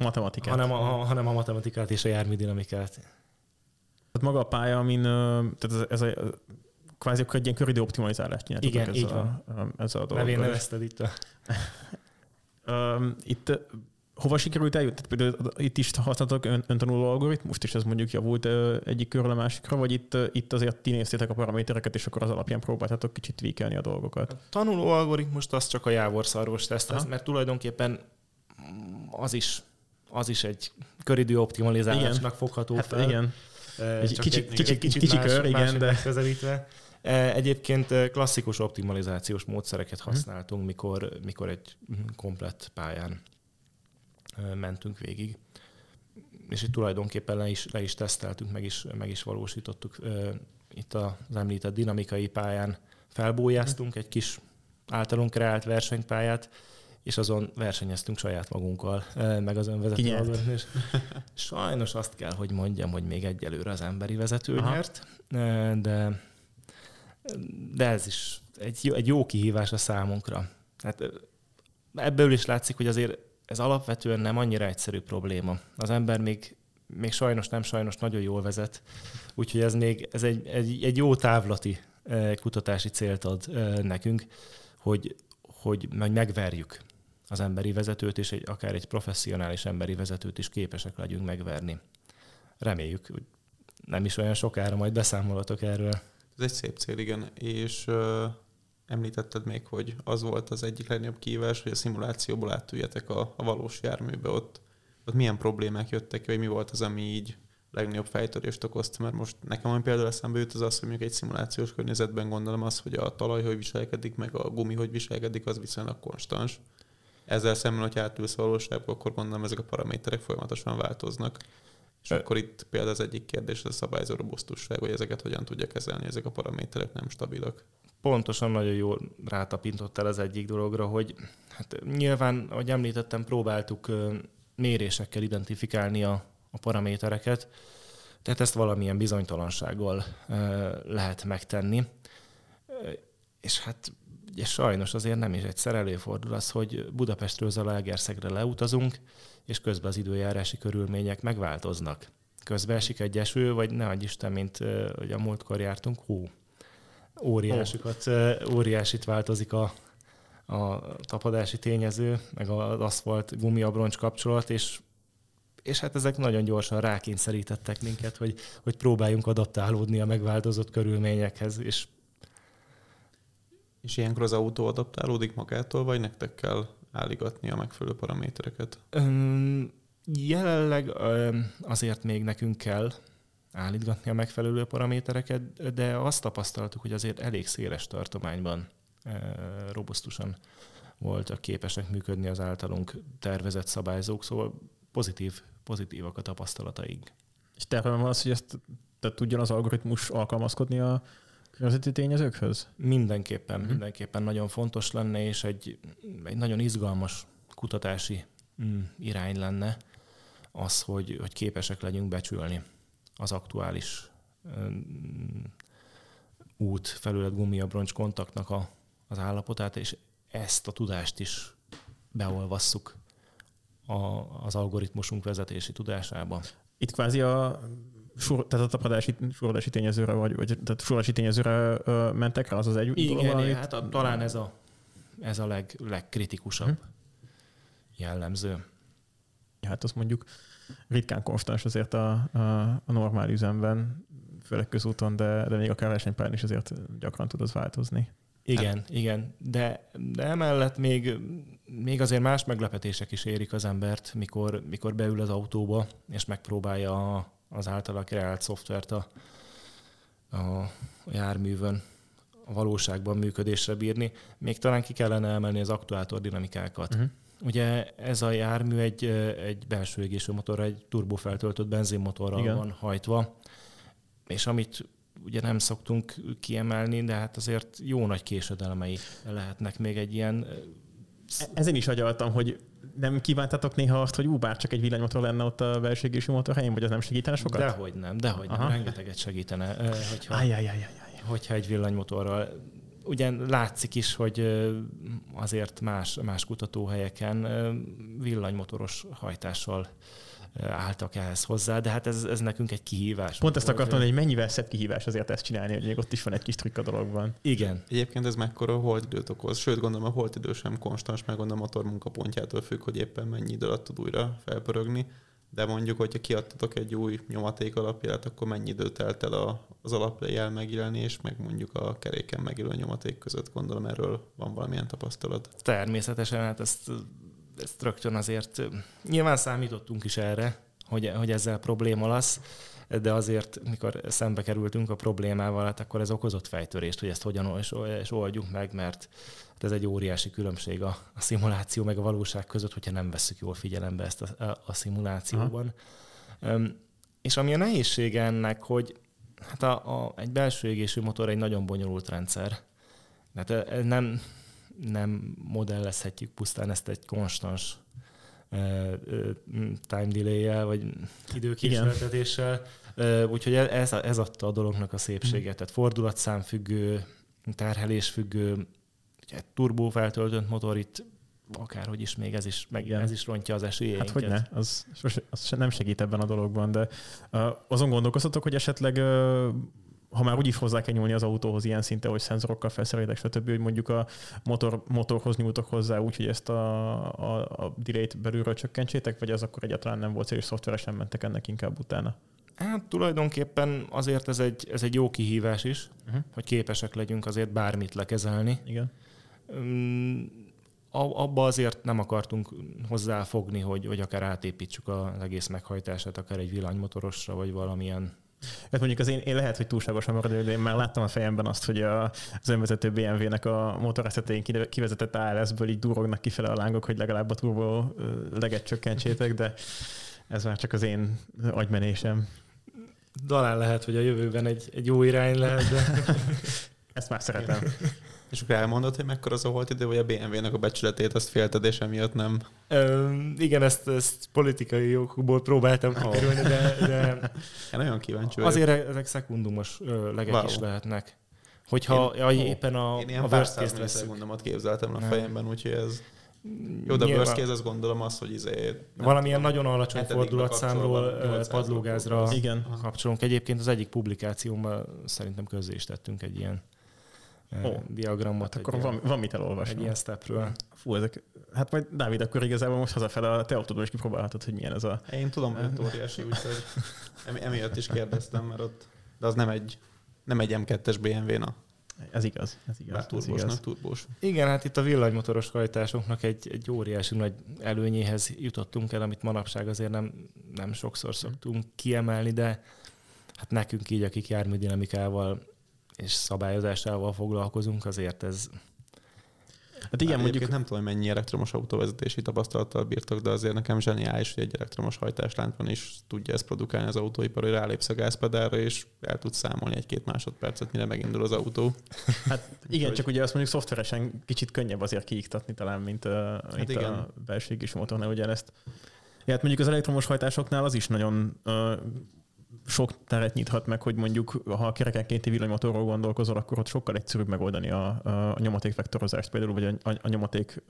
matematikát. Hanem a, hanem a matematikát és a járműdinamikát. Tehát maga a pálya, amin tehát ez, ez a, kvázi akkor egy ilyen köridő optimalizálást nyertetek Igen, így van. A, ezzel a dologgal. Nevén nevezted itt a... itt hova sikerült eljutni? Itt is használtak ön, öntanuló algoritmust, és ez mondjuk javult egyik körül a másikra, vagy itt, itt azért ti néztétek a paramétereket, és akkor az alapján próbáltatok kicsit tweakelni a dolgokat? A tanuló algoritmust az csak a jávorszarvos teszt, mert tulajdonképpen az is, az is egy köridő optimalizálásnak igen. fogható hát fel. Igen. Egy kicsit kicsi más, kör, igen, de... Egyébként klasszikus optimalizációs módszereket mhm. használtunk, mikor, mikor egy komplett pályán mentünk végig. És itt tulajdonképpen le is, le is teszteltünk, meg is, meg is valósítottuk. Itt az említett dinamikai pályán felbújáztunk egy kis általunk kreált versenypályát, és azon versenyeztünk saját magunkkal, meg az önvezető és Sajnos azt kell, hogy mondjam, hogy még egyelőre az emberi vezető Aha. nyert, de, de ez is egy, egy jó kihívás a számunkra. Hát ebből is látszik, hogy azért ez alapvetően nem annyira egyszerű probléma. Az ember még, még sajnos, nem sajnos nagyon jól vezet, úgyhogy ez még ez egy, egy, egy jó távlati eh, kutatási célt ad eh, nekünk, hogy, hogy megverjük az emberi vezetőt, és egy, akár egy professzionális emberi vezetőt is képesek legyünk megverni. Reméljük, hogy nem is olyan sokára majd beszámolatok erről. Ez egy szép cél, igen. És említetted még, hogy az volt az egyik legnagyobb kívás, hogy a szimulációból átüljetek a, a valós járműbe ott. Ott milyen problémák jöttek ki, vagy mi volt az, ami így legnagyobb fejtörést okozta, mert most nekem olyan például eszembe jut az az, hogy mondjuk egy szimulációs környezetben gondolom az, hogy a talaj hogy viselkedik, meg a gumi hogy viselkedik, az viszonylag konstans. Ezzel szemben, hogy átülsz valóságba, akkor gondolom ezek a paraméterek folyamatosan változnak. És akkor itt például az egyik kérdés a szabályzó robusztusság, hogy ezeket hogyan tudja kezelni, ezek a paraméterek nem stabilak. Pontosan nagyon jól rátapintottál az egyik dologra, hogy hát nyilván, ahogy említettem, próbáltuk mérésekkel identifikálni a, a paramétereket, tehát ezt valamilyen bizonytalansággal lehet megtenni. És hát ugye sajnos azért nem is egyszer előfordul az, hogy Budapestről Zalaegerszegre leutazunk, és közben az időjárási körülmények megváltoznak. Közben esik egy eső, vagy ne adj Isten, mint hogy a múltkor jártunk, hú, óriásikat, óriásit változik a, a tapadási tényező, meg az aszfalt gumiabroncs kapcsolat, és és hát ezek nagyon gyorsan rákényszerítettek minket, hogy, hogy próbáljunk adaptálódni a megváltozott körülményekhez, és és ilyenkor az autó adaptálódik magától, vagy nektek kell álligatni a megfelelő paramétereket? Öm, jelenleg öm, azért még nekünk kell állítgatni a megfelelő paramétereket, de azt tapasztaltuk, hogy azért elég széles tartományban robusztusan voltak képesek működni az általunk tervezett szabályzók, szóval pozitív, pozitívak a tapasztalataink. És terve az, hogy ezt tehát tudjon az algoritmus alkalmazkodni a környezeti tényezőkhöz? Mindenképpen, mm-hmm. mindenképpen nagyon fontos lenne, és egy, egy nagyon izgalmas kutatási mm, irány lenne az, hogy, hogy képesek legyünk becsülni az aktuális mm, út felület gumiabroncs kontaktnak a, az állapotát, és ezt a tudást is beolvasszuk a, az algoritmusunk vezetési tudásába. Itt kvázi a sur, tehát a tapadási sorodási tényezőre, vagy, vagy tehát sorodási tényezőre ö, mentek rá, az az egy Igen, dolog, amit... hát a, talán ez a, ez a leg, legkritikusabb hm. jellemző. Hát azt mondjuk ritkán konstans azért a, a, a normál üzemben, főleg közúton, de, de még akár versenypályán is azért gyakran tud az változni. Igen, hát. igen, de, de emellett még, még azért más meglepetések is érik az embert, mikor, mikor beül az autóba, és megpróbálja a, az általa kreált szoftvert a, a járművön a valóságban működésre bírni. Még talán ki kellene emelni az aktuátor dinamikákat. Uh-huh. Ugye ez a jármű egy, egy belső égésű motor, egy turbofeltöltött benzinmotorral Igen. van hajtva, és amit ugye nem szoktunk kiemelni, de hát azért jó nagy késedelmei lehetnek még egy ilyen... Ezen is agyaltam, hogy nem kívántatok néha azt, hogy ú, bár csak egy villanymotor lenne ott a belső motor helyén, vagy az nem segítene sokat? Dehogy nem, dehogy Aha. nem, rengeteget segítene. Hogyha, Ajjajajajaj. hogyha egy villanymotorral ugye látszik is, hogy azért más, más kutatóhelyeken villanymotoros hajtással álltak ehhez hozzá, de hát ez, ez nekünk egy kihívás. Pont ezt akartam hogy mennyivel szebb kihívás azért ezt csinálni, hogy még ott is van egy kis trükk a dologban. Igen. Egyébként ez mekkora holdidőt okoz, sőt gondolom a holdidő sem konstans, meg gondolom a motor munkapontjától függ, hogy éppen mennyi idő alatt tud újra felpörögni. De mondjuk, hogyha kiadtatok egy új nyomaték alapját, akkor mennyi idő telt el az alaplejel megjelenés, meg mondjuk a keréken megjelenő nyomaték között, gondolom erről van valamilyen tapasztalat. Természetesen, hát ezt ezt rögtön azért nyilván számítottunk is erre, hogy, hogy ezzel probléma lesz, de azért, mikor szembe kerültünk a problémával, hát akkor ez okozott fejtörést, hogy ezt hogyan és oldjuk meg, mert hát ez egy óriási különbség a, a szimuláció meg a valóság között, hogyha nem veszük jól figyelembe ezt a, a, a szimulációban. Um, és ami a nehézsége ennek, hogy hát a, a, egy belső égésű motor egy nagyon bonyolult rendszer. Tehát nem, nem modellezhetjük pusztán ezt egy konstans time delay-jel, vagy időkésletetéssel. Úgyhogy e, ez, ez adta a dolognak a szépséget. Tehát fordulatszám függő, terhelés függő, ugye turbó feltöltött motor itt akárhogy is még ez is, meg ez is rontja az esélyeinket. Hát hogy ne, az, az nem segít ebben a dologban, de uh, azon gondolkoztatok, hogy esetleg uh, ha már úgy is hozzá kell nyúlni az autóhoz ilyen szinte, hogy szenzorokkal felszerelitek, stb., hogy mondjuk a motor, motorhoz nyújtok hozzá úgy, hogy ezt a, a, a delay-t belülről csökkentsétek, vagy az akkor egyáltalán nem volt cél, és szoftveresen mentek ennek inkább utána? Hát tulajdonképpen azért ez egy, ez egy jó kihívás is, uh-huh. hogy képesek legyünk azért bármit lekezelni. Igen. Um, abba azért nem akartunk hozzáfogni, hogy, hogy akár átépítsük az egész meghajtását, akár egy villanymotorosra, vagy valamilyen Hát mondjuk az én, én lehet, hogy túlságosan marad, de én már láttam a fejemben azt, hogy a, az önvezető BMW-nek a motoreszetén kivezetett ALS-ből így durognak kifele a lángok, hogy legalább a turbo leget csökkentsétek, de ez már csak az én agymenésem. Talán lehet, hogy a jövőben egy, egy jó irány lehet, de... Ezt már szeretem. <laughs> És akkor elmondod, hogy mekkora az a holt idő, vagy a BMW-nek a becsületét azt félted, és emiatt nem? Ö, igen, ezt, ezt politikai jogokból próbáltam oh. kikerülni, de, de <laughs> Én nagyon kíváncsi vagyok. Azért ezek szekundumos legek wow. is lehetnek. Hogyha én, éppen a, én ilyen a worst case veszünk. mondomat képzeltem a fejemben, úgyhogy ez... Jó, de a worst case, azt gondolom az, hogy izé... Valamilyen tudom, nagyon alacsony fordulatszámról padlógázra igen. kapcsolunk. Egyébként az egyik publikációmban szerintem közzé is tettünk egy ilyen oh. diagramot. Hát akkor van, van mit elolvasni. Egy ilyen stepről. Fú, ezek, hát majd Dávid, akkor igazából most hazafele a te autódon is kipróbálhatod, hogy milyen ez a... Én tudom, hogy óriási, úgyhogy emiatt is kérdeztem, mert ott, de az nem egy, nem egy M2-es BMW, na. Ez igaz, ez igaz. turbós, igaz. turbós. Igen, hát itt a villanymotoros hajtásoknak egy, egy óriási nagy előnyéhez jutottunk el, amit manapság azért nem, nem sokszor szoktunk kiemelni, de hát nekünk így, akik járműdinamikával és szabályozásával foglalkozunk, azért ez... Hát igen, mondjuk nem tudom, mennyi elektromos autóvezetési tapasztalattal bírtok, de azért nekem zseniális, hogy egy elektromos hajtásláncban is tudja ezt produkálni az autóipar, hogy rálépsz a gázpedálra, és el tudsz számolni egy-két másodpercet, mire megindul az autó. Hát <laughs> igen, csak ugye azt mondjuk szoftveresen kicsit könnyebb azért kiiktatni talán, mint, a, hát mint igen. a belső motornál ugyanezt. Ja, hát mondjuk az elektromos hajtásoknál az is nagyon uh, sok teret nyithat meg, hogy mondjuk, ha a kerekenkénti villanymotorról gondolkozol, akkor ott sokkal egyszerűbb megoldani a, a nyomaték vektorozást például, vagy a, a, a nyomaték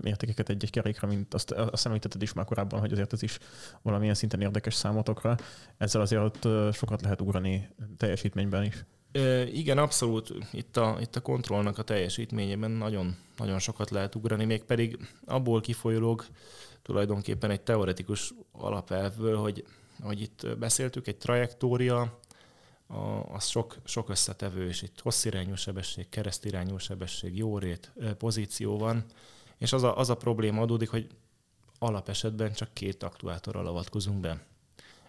mértékeket egy-egy kerékre, mint azt, azt említetted is már korábban, hogy azért ez is valamilyen szinten érdekes számotokra. Ezzel azért ott sokat lehet ugrani teljesítményben is. Igen, abszolút. Itt a, itt a kontrollnak a teljesítményében nagyon, nagyon sokat lehet ugrani, még pedig abból kifolyólag tulajdonképpen egy teoretikus alapelvből, hogy ahogy itt beszéltük, egy trajektória, a, az sok, sok összetevő, és itt hosszirányú sebesség, keresztirányú sebesség, jó rét, pozíció van, és az a, az a probléma adódik, hogy alapesetben csak két aktuátorral avatkozunk be.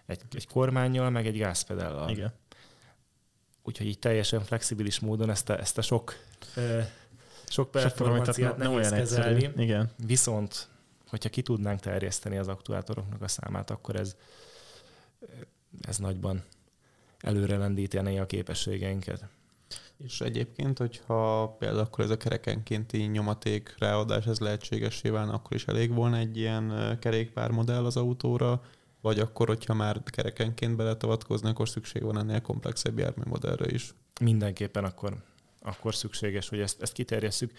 Egy, egy kormányjal, meg egy gázpedállal. Igen. Úgyhogy így teljesen flexibilis módon ezt a, ezt a sok, sok performanciát nem nehéz kezelni. Igen. Viszont, hogyha ki tudnánk terjeszteni az aktuátoroknak a számát, akkor ez, ez nagyban előre lendíteni a képességeinket. És egyébként, hogyha például akkor ez a kerekenkénti nyomaték ráadás ez lehetségesé válna, akkor is elég volna egy ilyen kerékpármodell az autóra, vagy akkor, hogyha már kerekenként beletavatkozni, akkor szükség van ennél komplexebb járműmodellre is? Mindenképpen akkor, akkor szükséges, hogy ezt, ezt kiterjesszük.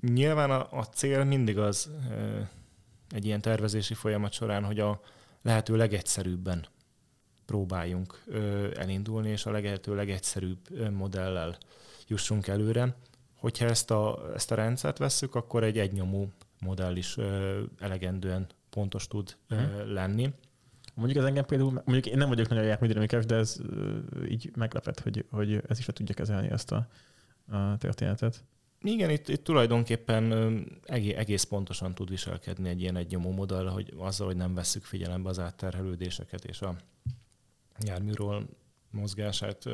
Nyilván a, a cél mindig az egy ilyen tervezési folyamat során, hogy a, lehető legegyszerűbben próbáljunk elindulni, és a lehető legegyszerűbb modellel jussunk előre. Hogyha ezt a, ezt a rendszert vesszük, akkor egy egynyomú modell is elegendően pontos tud hmm. lenni. Mondjuk ez engem például, mondjuk én nem vagyok nagyon járműdinamikus, de ez így meglepett, hogy, hogy ez is le tudja kezelni ezt a, a történetet. Igen, itt, itt tulajdonképpen egész pontosan tud viselkedni egy ilyen egynyomó modell, hogy azzal, hogy nem vesszük figyelembe az átterhelődéseket és a járműról mozgását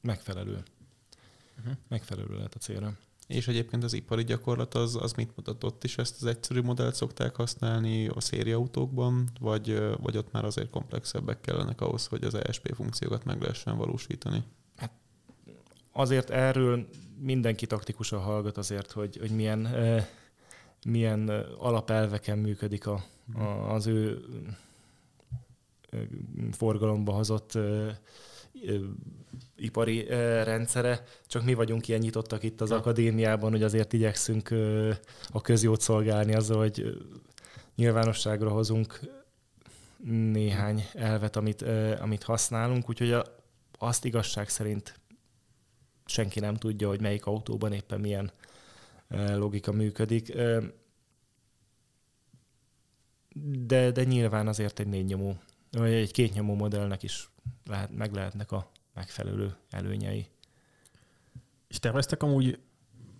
megfelelő. Uh-huh. Megfelelő lehet a célra. És egyébként az ipari gyakorlat az, az mit mutatott is? Ezt az egyszerű modellt szokták használni a szériautókban, vagy, vagy ott már azért komplexebbek kellenek ahhoz, hogy az ESP funkciókat meg lehessen valósítani? Azért erről mindenki taktikusan hallgat azért, hogy, hogy milyen, milyen alapelveken működik a, a, az ő forgalomba hozott ipari rendszere, csak mi vagyunk ilyen nyitottak itt az akadémiában, hogy azért igyekszünk a közjót szolgálni azzal, hogy nyilvánosságra hozunk néhány elvet, amit, amit használunk, úgyhogy a, azt igazság szerint senki nem tudja, hogy melyik autóban éppen milyen logika működik. De, de nyilván azért egy négy nyomú, vagy egy két nyomú modellnek is lehet, meg lehetnek a megfelelő előnyei. És terveztek amúgy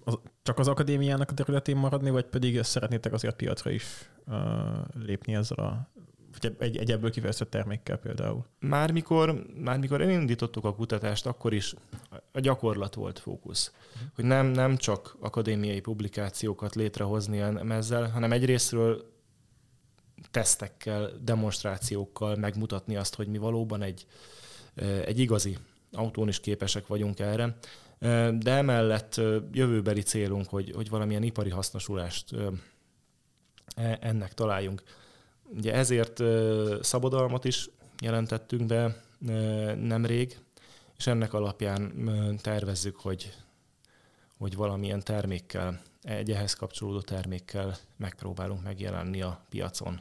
az, csak az akadémiának a területén maradni, vagy pedig szeretnétek azért piacra is uh, lépni ezzel a vagy egy, egy ebből kifejezett termékkel például? Már mikor, már mikor elindítottuk a kutatást, akkor is a gyakorlat volt fókusz. Hogy nem, nem csak akadémiai publikációkat létrehozni ezzel, hanem egyrésztről tesztekkel, demonstrációkkal megmutatni azt, hogy mi valóban egy, egy igazi autón is képesek vagyunk erre. De emellett jövőbeli célunk, hogy, hogy valamilyen ipari hasznosulást e, ennek találjunk. Ugye ezért szabadalmat is jelentettünk be nemrég, és ennek alapján tervezzük, hogy, hogy valamilyen termékkel, egy ehhez kapcsolódó termékkel megpróbálunk megjelenni a piacon.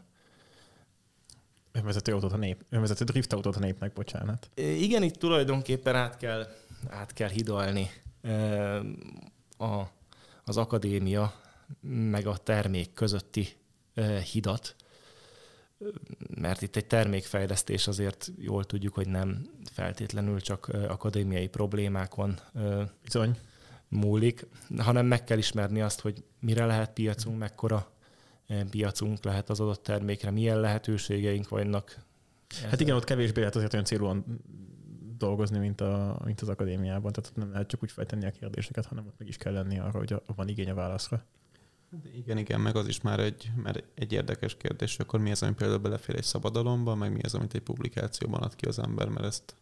Önvezető autót a nép, önvezető drift autót a népnek, bocsánat. Igen, itt tulajdonképpen át kell, át kell hidalni a, az akadémia meg a termék közötti hidat, mert itt egy termékfejlesztés azért jól tudjuk, hogy nem feltétlenül csak akadémiai problémákon Bizony. múlik, hanem meg kell ismerni azt, hogy mire lehet piacunk, mekkora piacunk lehet az adott termékre, milyen lehetőségeink vannak. Hát igen, ott kevésbé lehet azért olyan célúan dolgozni, mint, a, mint az akadémiában. Tehát nem lehet csak úgy feltenni a kérdéseket, hanem ott meg is kell lenni arra, hogy van igény a válaszra. Igen, igen, meg az is már egy, már egy érdekes kérdés, akkor mi az, ami például belefér egy szabadalomba, meg mi az, amit egy publikációban ad ki az ember, mert ezt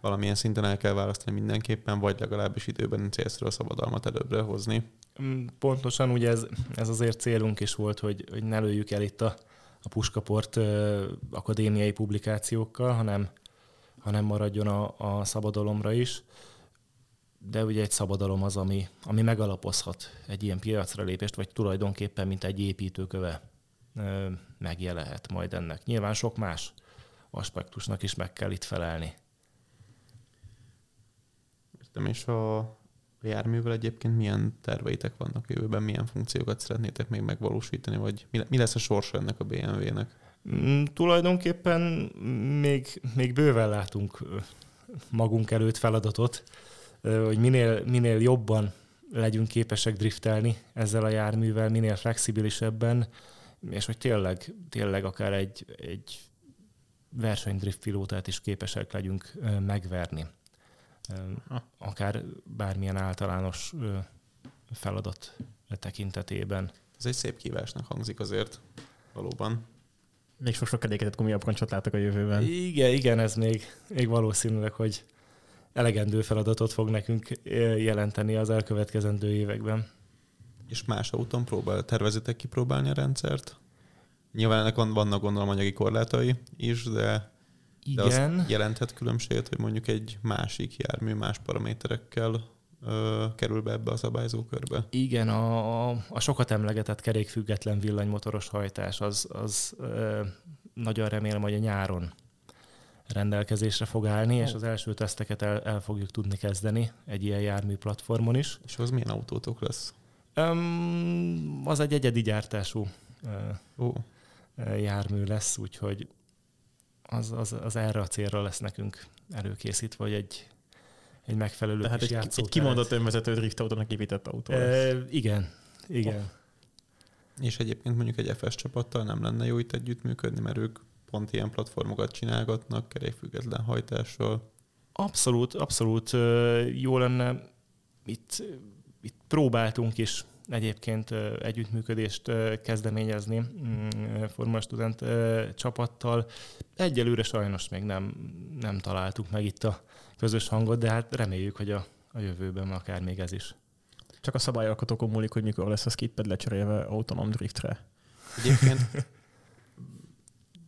valamilyen szinten el kell választani mindenképpen, vagy legalábbis időben célszerű a szabadalmat előbbre hozni. Mm, pontosan ugye ez, ez azért célunk is volt, hogy, hogy ne lőjük el itt a, a puskaport ö, akadémiai publikációkkal, hanem, hanem maradjon a, a szabadalomra is de ugye egy szabadalom az, ami, ami megalapozhat egy ilyen piacra lépést, vagy tulajdonképpen, mint egy építőköve megjelenhet majd ennek. Nyilván sok más aspektusnak is meg kell itt felelni. Értem, és a járművel egyébként milyen terveitek vannak jövőben, milyen funkciókat szeretnétek még megvalósítani, vagy mi lesz a sorsa ennek a BMW-nek? Mm, tulajdonképpen még, még bőven látunk magunk előtt feladatot hogy minél, minél jobban legyünk képesek driftelni ezzel a járművel, minél flexibilisebben, és hogy tényleg, tényleg akár egy, egy versenydrift pilótát is képesek legyünk megverni. Akár bármilyen általános feladat tekintetében. Ez egy szép kívásnak hangzik azért, valóban. Még sok-sok kedéketet gumiabroncsot látok a jövőben. Igen, igen, ez még, még valószínűleg, hogy elegendő feladatot fog nekünk jelenteni az elkövetkezendő években. És más autón próbál, tervezitek kipróbálni a rendszert? Nyilván ennek van, vannak gondolom anyagi korlátai is, de, Igen. de az jelenthet különbséget, hogy mondjuk egy másik jármű más paraméterekkel ö, kerül be ebbe a szabályzókörbe. Igen, a, a, a sokat emlegetett kerékfüggetlen villanymotoros hajtás az, az ö, nagyon remélem, hogy a nyáron rendelkezésre fog állni, oh. és az első teszteket el, el fogjuk tudni kezdeni egy ilyen jármű platformon is. És az milyen autótok lesz? Um, az egy egyedi gyártású uh, oh. jármű lesz, úgyhogy az, az, az erre a célra lesz nekünk előkészítve, hogy egy, egy megfelelő Tehát egy, egy kimondott önvezető drift autónak épített autó lesz. Uh, igen, igen. Oh. És egyébként mondjuk egy FS csapattal nem lenne jó itt együttműködni, mert ők pont ilyen platformokat csinálgatnak, kerékfüggetlen hajtással. Abszolút, abszolút jó lenne. Itt, itt próbáltunk is egyébként együttműködést kezdeményezni mm, Formula Student csapattal. Egyelőre sajnos még nem, nem találtuk meg itt a közös hangot, de hát reméljük, hogy a, a jövőben akár még ez is. Csak a szabályalkotókon múlik, hogy mikor lesz a skidpad lecserélve autonóm driftre. Egyébként <laughs>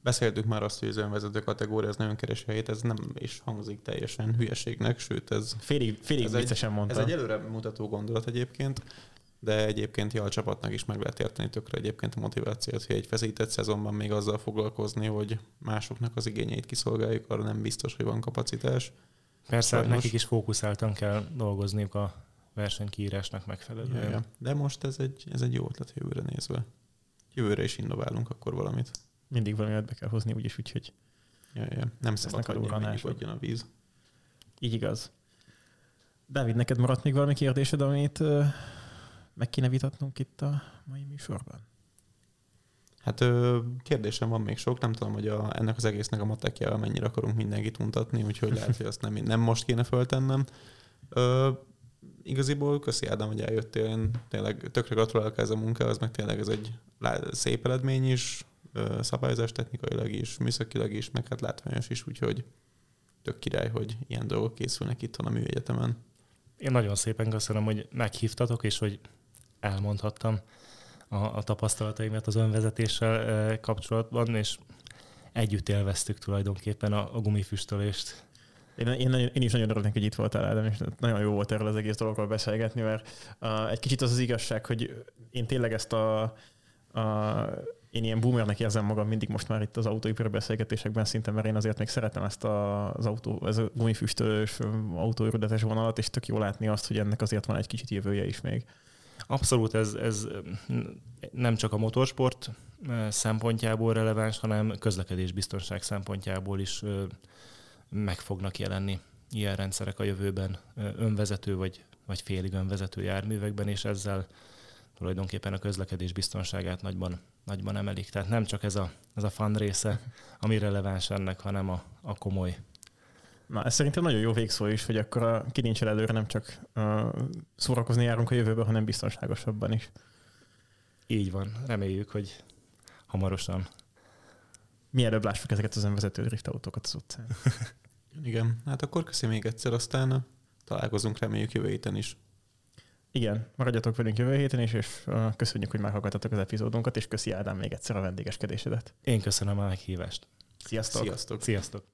Beszéltük már azt, hogy az önvezető kategória az nagyon keres helyét, ez nem is hangzik teljesen hülyeségnek, sőt ez... Félig, félig ez egy, mondta. Ez egy előre mutató gondolat egyébként, de egyébként ja, a csapatnak is meg lehet érteni tökre egyébként a motivációt, hogy egy feszített szezonban még azzal foglalkozni, hogy másoknak az igényeit kiszolgáljuk, arra nem biztos, hogy van kapacitás. Persze, hát nekik is fókuszáltan kell dolgozniuk a versenykiírásnak megfelelően. Ja, ja. De most ez egy, ez egy jó ötlet jövőre nézve. Jövőre is innoválunk akkor valamit mindig valamiért be kell hozni, úgyis, úgyhogy ja, ja. nem szabad hogy a víz. Így igaz. Dávid, neked maradt még valami kérdésed, amit meg kéne vitatnunk itt a mai műsorban? Hát kérdésem van még sok, nem tudom, hogy a, ennek az egésznek a matekjával mennyire akarunk mindenkit untatni, úgyhogy lehet, hogy azt nem, nem most kéne föltennem. Ö, igaziból köszi Ádám, hogy eljöttél, én tényleg tökre gratulálok ez a munka, az meg tényleg ez egy szép eredmény is, szabályozás technikailag is, műszakilag is, meg hát látványos is, úgyhogy tök király, hogy ilyen dolgok készülnek itt a műegyetemen. Én nagyon szépen köszönöm, hogy meghívtatok, és hogy elmondhattam a, a tapasztalataimat az önvezetéssel kapcsolatban, és együtt élveztük tulajdonképpen a, a gumifüstölést. Én, én, én is nagyon örülök, hogy itt voltál, Ádám, és nagyon jó volt erről az egész dologról beszélgetni, mert uh, egy kicsit az az igazság, hogy én tényleg ezt a, a én ilyen boomernek érzem magam mindig most már itt az autóipari beszélgetésekben szinte, mert én azért még szeretem ezt a, az autó, ez a gumifüstölős autóörödetes vonalat, és tök jó látni azt, hogy ennek azért van egy kicsit jövője is még. Abszolút ez, ez nem csak a motorsport szempontjából releváns, hanem közlekedésbiztonság szempontjából is meg fognak jelenni ilyen rendszerek a jövőben önvezető vagy, vagy félig önvezető járművekben, és ezzel tulajdonképpen a közlekedés biztonságát nagyban, nagyban emelik. Tehát nem csak ez a, ez a fun része, ami releváns ennek, hanem a, a komoly. Na, ez szerintem nagyon jó végszó is, hogy akkor a kinincsel előre nem csak uh, szórakozni járunk a jövőben, hanem biztonságosabban is. Így van. Reméljük, hogy hamarosan. Mielőbb lássuk ezeket az önvezető driftautókat az utcán. Igen, hát akkor köszönöm még egyszer, aztán találkozunk reméljük jövő héten is. Igen, maradjatok velünk jövő héten is, és köszönjük, hogy meghallgattatok az epizódunkat, és köszi Ádám még egyszer a vendégeskedésedet. Én köszönöm a meghívást. Sziasztok! Sziasztok! Sziasztok!